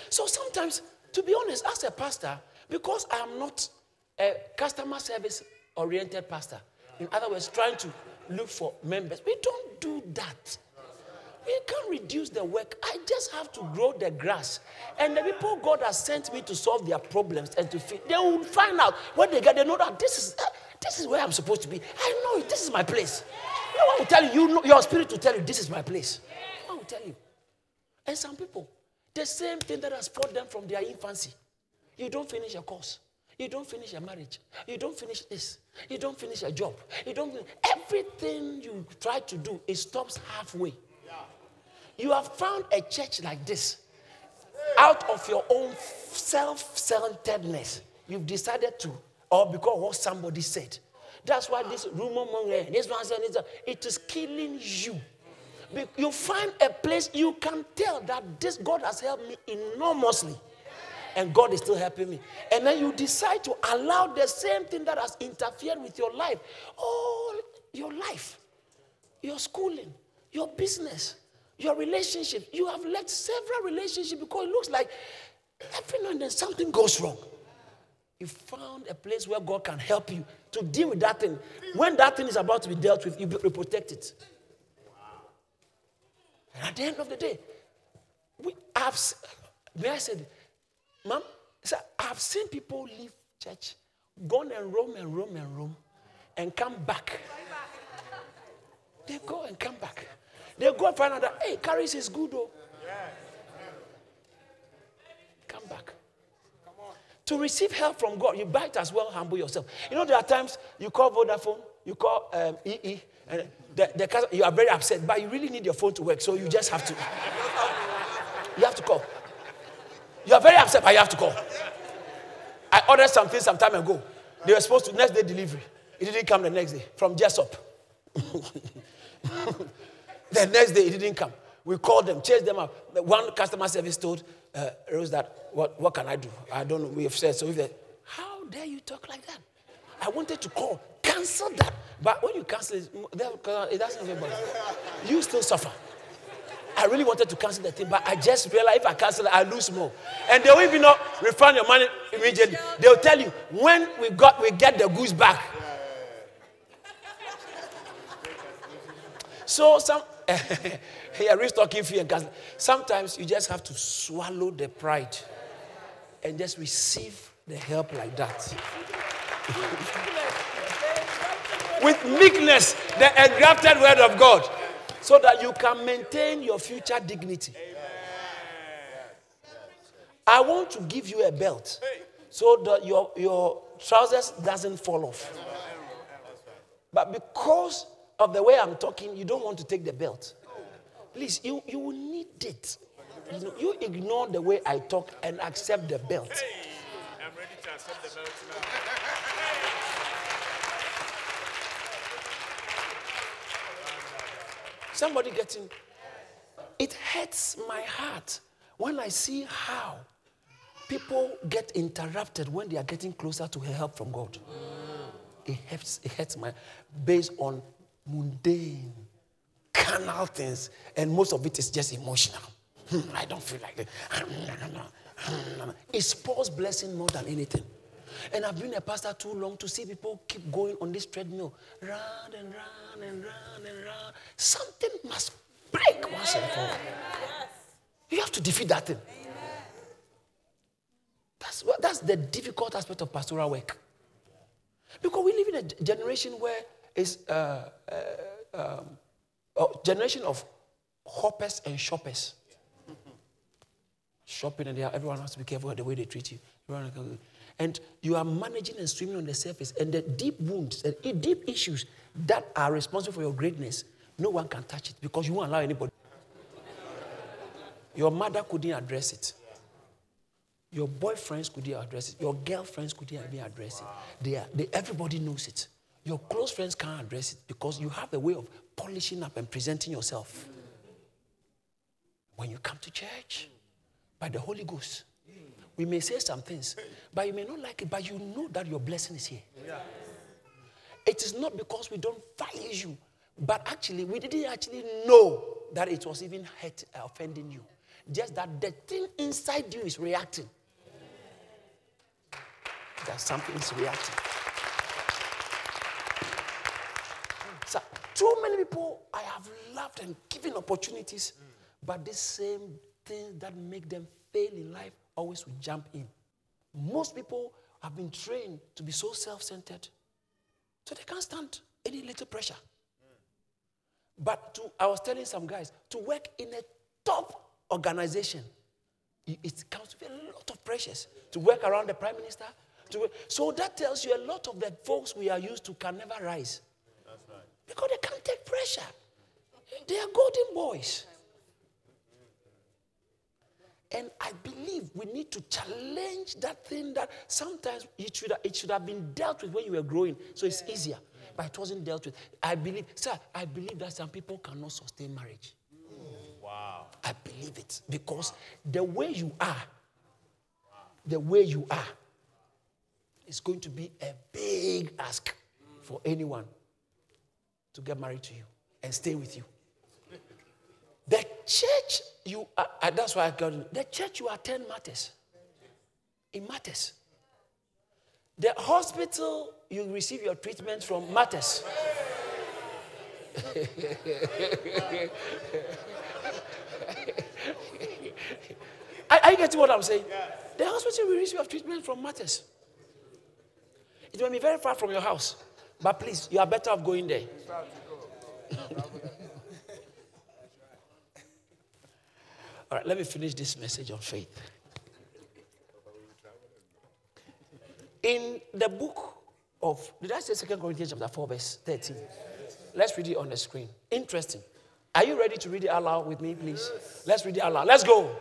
So sometimes, to be honest, as a pastor, because I am not a customer service oriented pastor, in other words, trying to look for members, we don't do that. We can't reduce the work. I just have to grow the grass. And the people God has sent me to solve their problems and to feed, they will find out when they get, they know that this is, uh, this is where I'm supposed to be. I know it. This is my place. No one will tell you, you know, your spirit will tell you, this is my place. I will tell you. And some people, The same thing that has fought them from their infancy. You don't finish a course. You don't finish a marriage. You don't finish this. You don't finish a job. You don't. Everything you try to do, it stops halfway. You have found a church like this out of your own self-centeredness. You've decided to, or because what somebody said. That's why this rumor mongering, this said, this it is killing you. You find a place you can tell that this God has helped me enormously and God is still helping me. And then you decide to allow the same thing that has interfered with your life, all your life, your schooling, your business, your relationship. You have left several relationships because it looks like every now and then something goes wrong. You found a place where God can help you to deal with that thing. When that thing is about to be dealt with, you, protect it. And at the end of the day, we have, may I say, Mom, sir, I've seen people leave church, gone and roam and roam and roam, and come back. They go and come back. They go and find out that, hey, Charis is good, though. Come back. To receive help from God, you might as well humble yourself. You know, there are times you call Vodafone, you call um, EE, and the, the, you are very upset, but you really need your phone to work, so you just have to. You have to call. You are very upset, but you have to call. I ordered something some time ago. They were supposed to next day delivery. It didn't come the next day from Jessup. the next day it didn't come. We called them, chased them up. One customer service told uh, Rose that, what, what can I do? I don't know. We have said so. If How dare you talk like that? I wanted to call, cancel that. But when you cancel it, doesn't everybody. You still suffer. I really wanted to cancel the thing, but I just realized if I cancel it, I lose more. And they will even not refund your money immediately. They'll tell you when we got we get the goods back. So some yeah, restocking fee and cancel. Sometimes you just have to swallow the pride and just receive the help like that. With meekness, the engrafted word of God, so that you can maintain your future dignity. I want to give you a belt so that your, your trousers doesn't fall off. But because of the way I'm talking, you don't want to take the belt. Please, you, you will need it. You, know, you ignore the way I talk and accept the belt. Hey, I'm ready to accept the belt now. Somebody getting it hurts my heart when I see how people get interrupted when they are getting closer to help from God. It hurts, it hurts my based on mundane, carnal things, and most of it is just emotional. Hmm, I don't feel like it. It spoils blessing more than anything. And I've been a pastor too long to see people keep going on this treadmill, round and round and round and round. Something must break once and for all. You have to defeat that thing. That's, what, that's the difficult aspect of pastoral work. Because we live in a generation where it's uh, uh, um, a generation of hoppers and shoppers. Shopping and they are, everyone has to be careful the way they treat you. And you are managing and swimming on the surface. And the deep wounds, i- deep issues that are responsible for your greatness, no one can touch it because you won't allow anybody. Your mother couldn't address it. Your boyfriends couldn't address it. Your girlfriends couldn't address it. They are, they, everybody knows it. Your close friends can't address it because you have a way of polishing up and presenting yourself. When you come to church, by the Holy Ghost, we may say some things, but you may not like it, but you know that your blessing is here. It is not because we don't value you, but actually, we didn't actually know that it was even hurt, uh, offending you. Just that the thing inside you is reacting. That something is reacting. So, too many people I have loved and given opportunities, but the same things that make them fail in life always will jump in. Most people have been trained to be so self centered, so they can't stand any little pressure. But to, I was telling some guys to work in a top organization, It- comes with a lot of pressures to work around the prime minister. To. So that tells you a lot of the folks we are used to can never rise. Because they can't take pressure. They are golden boys. And I believe we need to challenge that thing that sometimes it should, it should have been dealt with when you were growing, so it's easier. But it wasn't dealt with. I believe, sir, I believe that some people cannot sustain marriage. Wow. I believe it because the way you are, the way you are, is going to be a big ask for anyone to get married to you and stay with you. The church you are, that's why I got. The church you attend matters. It matters. The hospital you receive your treatment from matters. Are, are you getting what I'm saying? The hospital you receive your treatment from matters. It may be very far from your house, but please, you are better off going there. All right, let me finish this message on faith. In the book of, did I say 2 Corinthians chapter 4, verse 13? Let's read it on the screen. Interesting. Are you ready to read it aloud with me, please? Let's read it aloud. Let's go.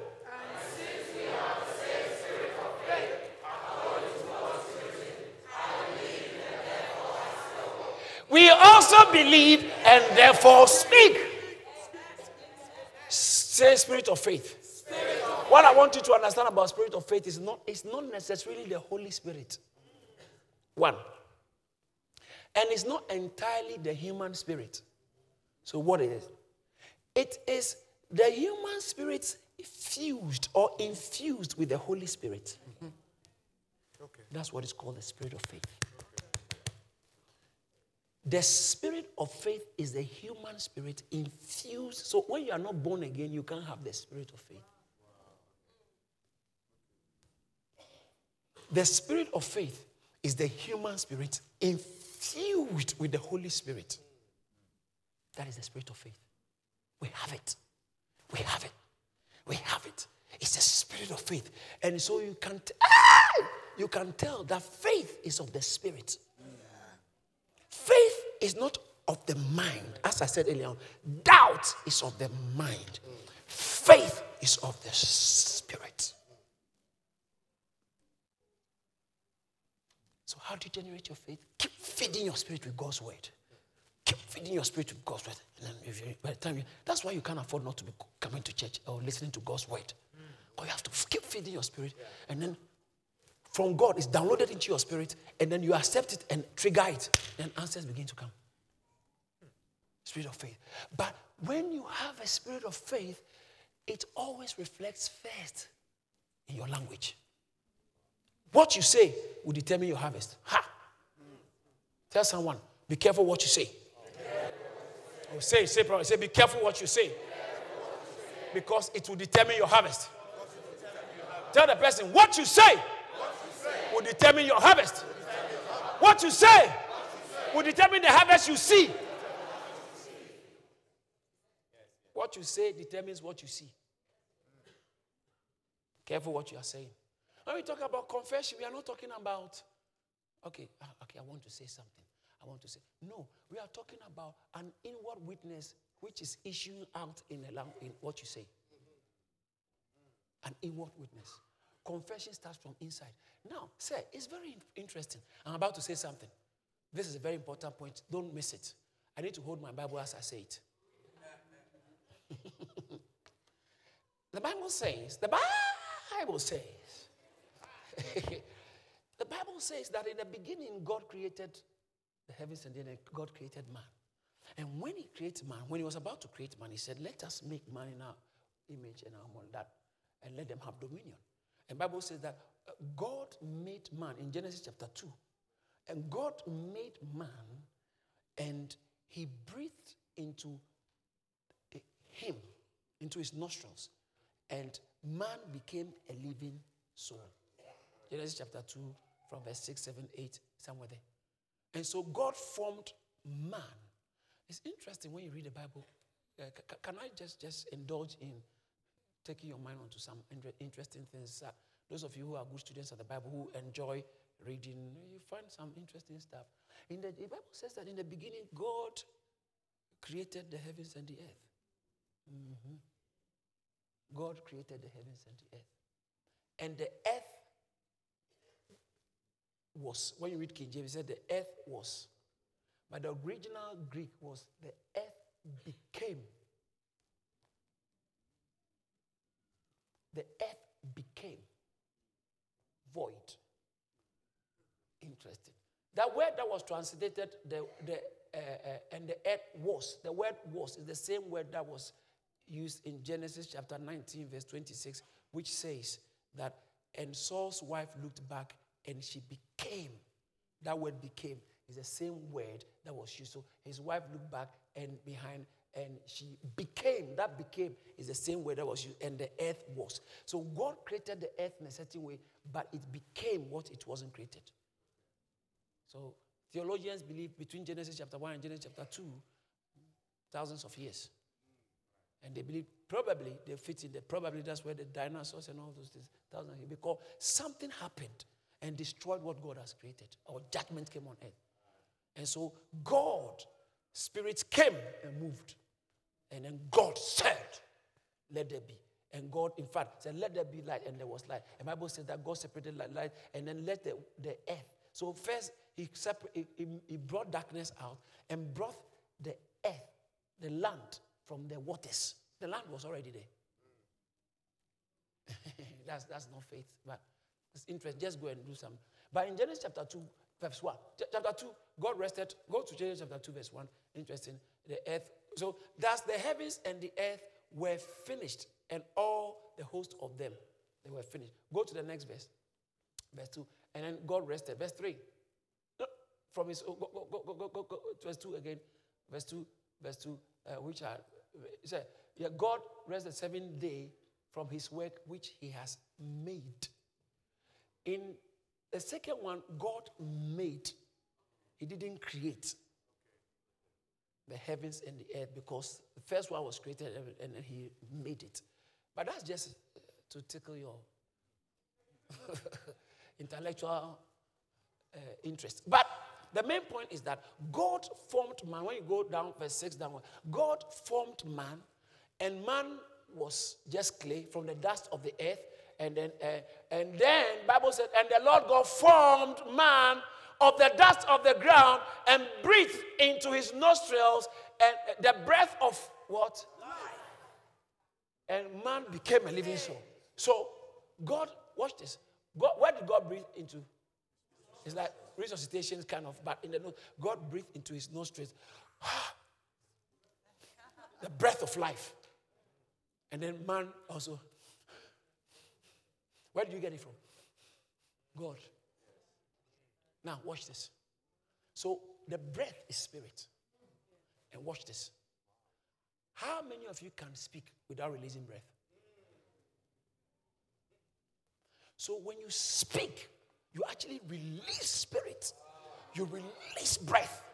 We also believe and therefore speak. Say spirit of faith. What I want you to understand about spirit of faith is not, it's not necessarily the Holy Spirit. One. And it's not entirely the human spirit. So what it is? It is the human spirit fused or infused with the Holy Spirit. Okay. That's what is called the spirit of faith. The spirit of faith is the human spirit infused. So when you are not born again, you can't have the spirit of faith. The spirit of faith is the human spirit infused with the Holy Spirit. That is the spirit of faith. We have it. We have it. We have it. It's the spirit of faith. And so you can, t- Ah! you can tell that faith is of the spirit. Is not of the mind. As I said earlier on, doubt is of the mind. Faith is of the spirit. So, how do you generate your faith? Keep feeding your spirit with God's word. Keep feeding your spirit with God's word. And you, by the time you, that's why you can't afford not to be coming to church or listening to God's word. Because you have to keep feeding your spirit. And then from God, is downloaded into your spirit. And then you accept it and trigger it. Then answers begin to come. Spirit of faith. But when you have a spirit of faith, it always reflects first in your language. What you say will determine your harvest. Ha! Tell someone, be careful what you say. Oh, say, say, probably, say, be careful what you say. Because it will determine your harvest. Tell the person, what you say will determine your harvest. What you say will determine the harvest you see. What you say determines what you see. Careful what you are saying. When we talk about confession, we are not talking about, okay, ah, okay, I want to say something. I want to say. No, we are talking about an inward witness which is issuing out in, a in what you say. An inward witness. Confession starts from inside. Now, sir, it's very interesting. I'm about to say something. This is a very important point. Don't miss it. I need to hold my Bible as I say it. the Bible says, the Bible says, the Bible says that in the beginning God created the heavens and then God created man. And when he created man, when he was about to create man, he said, Let us make man in our image and our model that and let them have dominion. And Bible says that uh, God made man in Genesis chapter 2. And God made man and he breathed into him, into his nostrils. And man became a living soul. Genesis chapter 2, from verse 6, 7, 8, somewhere there. And so God formed man. It's interesting when you read the Bible. Uh, can I just, just indulge in taking your mind onto some interesting things. Uh, those of you who are good students of the Bible who enjoy reading, you find some interesting stuff. In the, the Bible says that in the beginning, God created the heavens and the earth. Mhm. God created the heavens and the earth. And the earth was, when you read King James, it said the earth was. But the original Greek was the earth became. The earth became void. Interesting. That word that was translated, the, the, uh, uh, and the earth was, the word was is the same word that was used in Genesis chapter 19, verse 26, which says that, and Saul's wife looked back and she became. That word became is the same word that was used. So his wife looked back and behind and she became. That became is the same word that was used, and the earth was. So God created the earth in a certain way, but it became what it wasn't created. So theologians believe between Genesis chapter 1 and Genesis chapter 2, thousands of years. And they believe probably they fit in there. Probably that's where the dinosaurs and all those things, thousands of years. Because something happened and destroyed what God has created, or judgment came on earth. And so God, spirits came and moved. And then God said, Let there be. And God, in fact, said, Let there be light, and there was light. And Bible says that God separated light, and then let the, the earth. So first he, separ- he, he, he brought darkness out and brought the earth, the land, from the waters. The land was already there. that's, that's not faith, but it's interesting. Just go and do some. But in Genesis chapter 2, verse 1, chapter 2, God rested. Go to Genesis chapter 2, verse 1. Interesting. The earth. So that's the heavens and the earth were finished, and all the host of them, they were finished. Go to the next verse. Verse 2. And then God rested. Verse 3. From his go, go, go, go, go, go, verse 2 again. Verse 2, verse 2, uh, which are he said, yeah, God rested the seventh day from his work which he has made. In the second one, God made. He didn't create the heavens and the earth because the first one was created and- he made it. But that's just to tickle your intellectual uh, interest. But the main point is that God formed man. When you go down verse 6 downward, God formed man, and man was just clay from the dust of the earth. And then, uh, and then Bible said, and the Lord God formed man of the dust of the ground and breathed into his nostrils and the breath of what? And man became a living soul. So God, watch this. God, where did God breathe into? It's like resuscitation, kind of, but in the nose. God breathed into his nostrils the breath of life. And then man also. Where do you get it from? God. Now, watch this. So, the breath is spirit. And watch this. How many of you can speak without releasing breath? So when you speak, you actually release spirit. You release breath.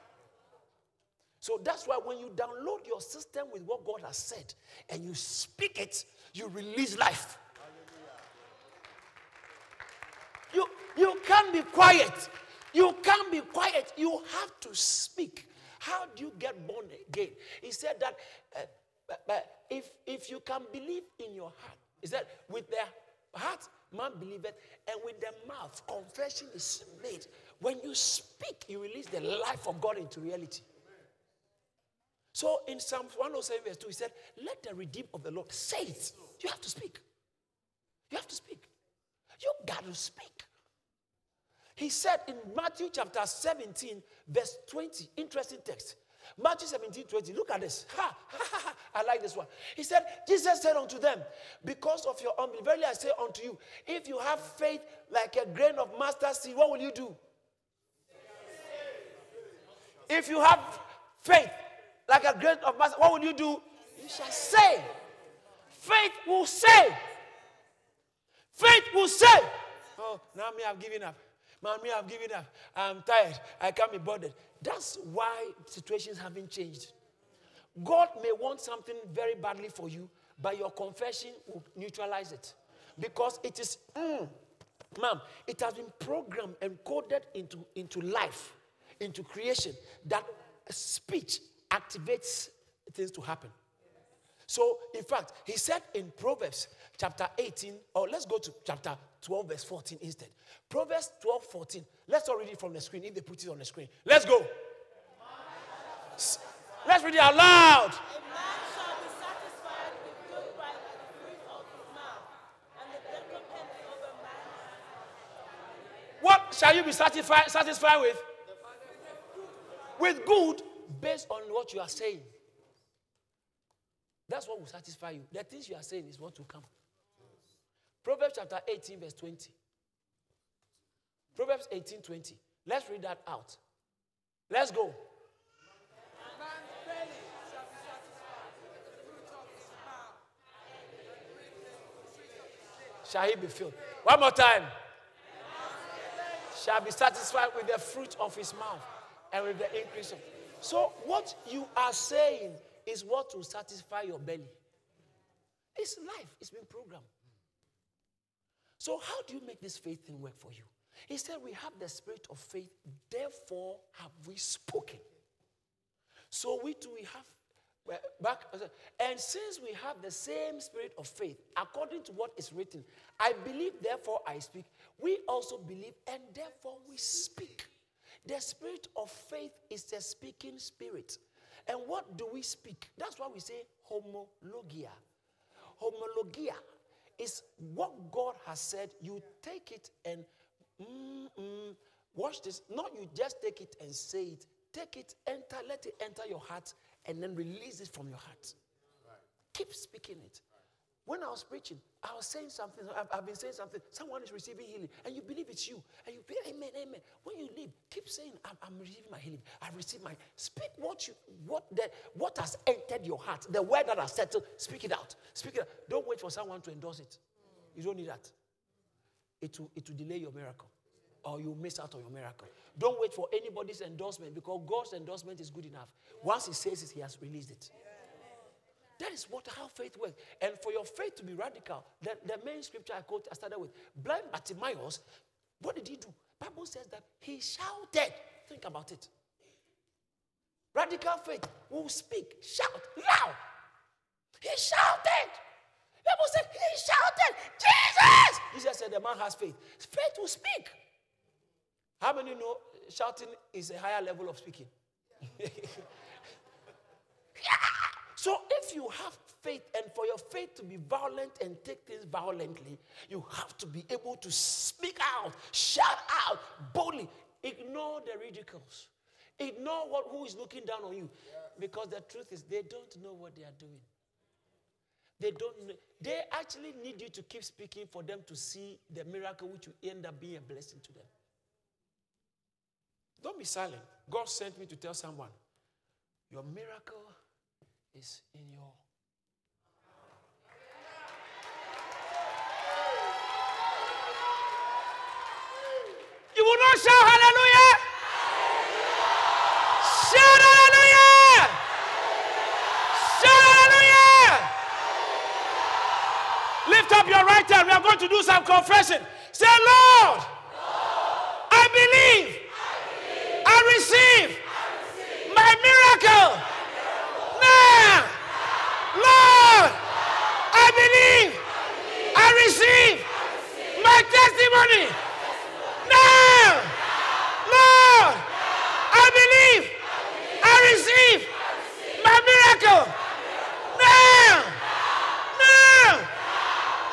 So that's why when you download your system with what God has said and you speak it, you release life. You, you can't be quiet. You can't be quiet. You have to speak. How do you get born again? He said that uh, if, if you can believe in your heart, he said, with the heart man believeth, and with the mouth confession is made. When you speak, you release the life of God into reality. So in Psalm 107, verse 2, he said, Let the redeemed of the Lord say it. You have to speak. You have to speak. You got to speak. He said in Matthew chapter 17, verse 20, interesting text. Matthew 17, 20. Look at this. Ha, ha, ha, ha. I like this one. He said, Jesus said unto them, Because of your unbelief, verily I say unto you, if you have faith like a grain of mustard seed, what will you do? If you have faith like a grain of mustard, what will you do? You shall say. Faith will say. Faith will say. Oh, now me, I've given up. Mommy, I've given up. I'm tired. I can't be bothered. That's why situations haven't changed. God may want something very badly for you, but your confession will neutralize it. Because it is, mm, ma'am, it has been programmed and coded into, into life, into creation, that speech activates things to happen. So, in fact, he said in Proverbs chapter 18, or let's go to chapter 12, verse 14 instead. Proverbs 12, 14. Let's all read it from the screen if they put it on the screen. Let's go. Let's read it out loud. What shall you be satisfied, satisfied with? With good based on what you are saying. That's what will satisfy you. The things you are saying is what will come. Proverbs chapter 18, verse 20. Proverbs 18, 20. Let's read that out. Let's go. Shall he be filled? One more time. Shall be satisfied with the fruit of his mouth and with the increase of. So, what you are saying is what will satisfy your belly. It's life, it's been programmed. So, how do you make this faith thing work for you? He said, We have the spirit of faith, therefore have we spoken. So, we too, we have back and since we have the same spirit of faith according to what is written i believe therefore i speak we also believe and therefore we speak the spirit of faith is the speaking spirit and what do we speak? That's why we say homologia. Homologia is what God has said. You take it and mm, watch this. Not you just take it and say it. Take it, enter, let it enter your heart, and then release it from your heart. Right. Keep speaking it. When I was preaching, I was saying something. I've, I've, been saying something. Someone is receiving healing, and you believe it's you, and you be Amen, Amen. When you leave, keep saying, I'm, I'm receiving my healing. I receive my. Speak what you what that what has entered your heart. The word that has settled. Speak it out. Speak it. Out. Don't wait for someone to endorse it. You don't need that. It will it will delay your miracle, or you miss out on your miracle. Don't wait for anybody's endorsement because God's endorsement is good enough. Once He says it, He has released it. That is what how faith works. And for your faith to be radical, the, the main scripture I quote, I started with blind Bartimaeus. What did he do? Bible says that he shouted. Think about it. Radical faith will speak, shout loud. He shouted. Bible said he shouted, Jesus! Jesus said the man has faith. Faith will speak. How many know shouting is a higher level of speaking? So if you have faith, and for your faith to be violent and take things violently, you have to be able to speak out, shout out boldly. Ignore the ridicules. Ignore what, who is looking down on you. Because the truth is, they don't know what they are doing. They don't. They actually need you to keep speaking for them to see the miracle which will end up being a blessing to them. Don't be silent. God sent me to tell someone your miracle is in your You will not shout hallelujah. Shout hallelujah. Shout hallelujah. Lift up your right hand. We are going to do some confession. Say, Lord, I believe, I receive my miracle. Lord, I believe, I receive my testimony. Now, Lord, I believe, I receive. My miracle. Now, now,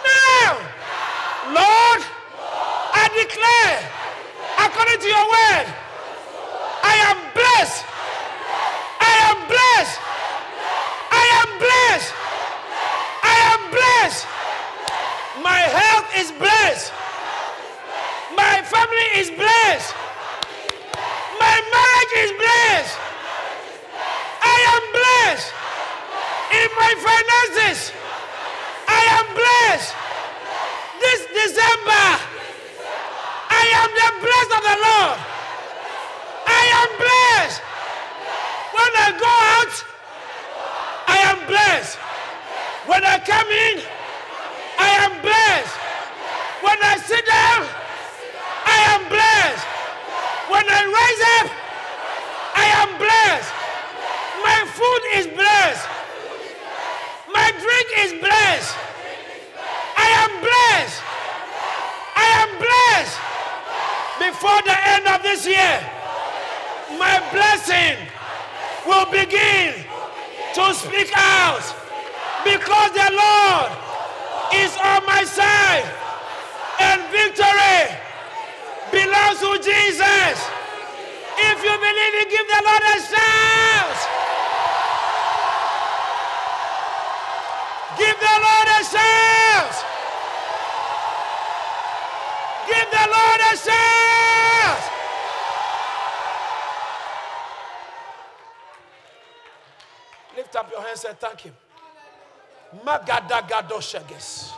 now, Lord, I declare, according to your word, I am blessed. I am blessed blessed. I am blessed. My health is blessed. My family is blessed. My marriage is blessed. I am blessed. In my finances, I am blessed. This December, I am the blessed of the Lord. I am blessed. When I go out, I am blessed. When I come in, I am blessed. When I sit down, I am blessed. When I rise up, I am blessed. My food is blessed. Is blessed. I am blessed. I am blessed. Before the end of this year, my blessing will begin to speak out because the Lord is on my side and victory belongs to Jesus. If you believe it, give the Lord a shout. Give the Lord a shout. Give the Lord a shout. Lift up your hands and thank Him. Magadagadoshagis.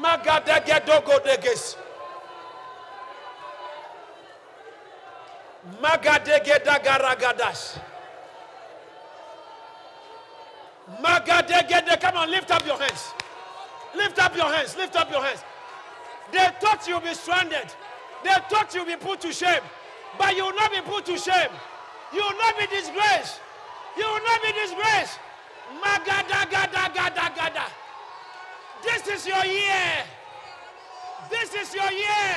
Magadagedogodeges. Magadegedagaragadas. Magadegede. Come on, lift up your hands. Lift up your hands. Lift up your hands. They thought you'll be stranded. They thought you'll be put to shame. But you will not be put to shame. You will not be disgraced. You will not be disgraced. Magada gada gada gada. This is your year. This is your year.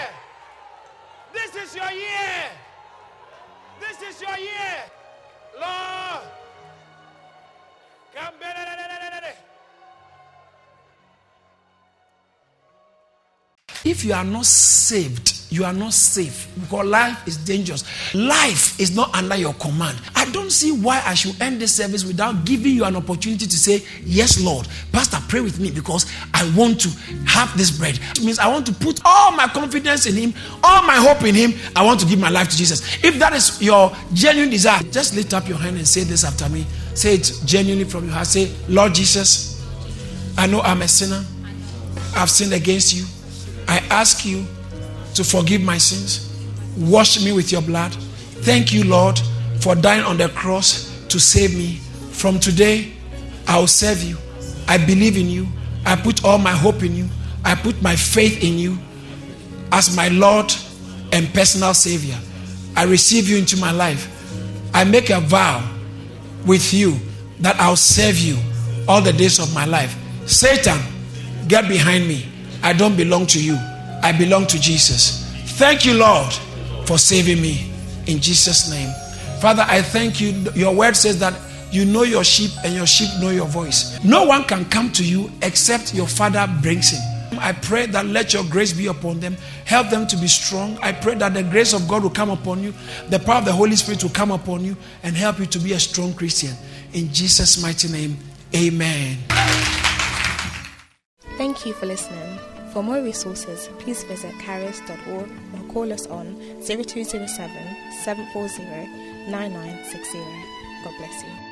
This is your year. This is your year. Lord. Come If you are not saved, you are not safe because life is dangerous. Life is not under your command. I don't see why I should end this service without giving you an opportunity to say, Yes, Lord. Pastor, pray with me because I want to have this bread. It means I want to put all my confidence in Him, all my hope in Him. I want to give my life to Jesus. If that is your genuine desire, just lift up your hand and say this after me. Say it genuinely from your heart. Say, Lord Jesus, I know I'm a sinner. I've sinned against you. I ask you to forgive my sins. Wash me with your blood. Thank you, Lord, for dying on the cross to save me. From today, I will serve you. I believe in you. I put all my hope in you. I put my faith in you as my Lord and personal Savior. I receive you into my life. I make a vow with you that I'll serve you all the days of my life. Satan, get behind me. I don't belong to you. I belong to Jesus. Thank you, Lord, for saving me. In Jesus' name. Father, I thank you. Your word says that you know your sheep and your sheep know your voice. No one can come to you except your Father brings him. I pray that let your grace be upon them. Help them to be strong. I pray that the grace of God will come upon you. The power of the Holy Spirit will come upon you and help you to be a strong Christian. In Jesus' mighty name, amen. Thank you for listening. For more resources, please visit charis.org or call us on 0207 740 9960. God bless you.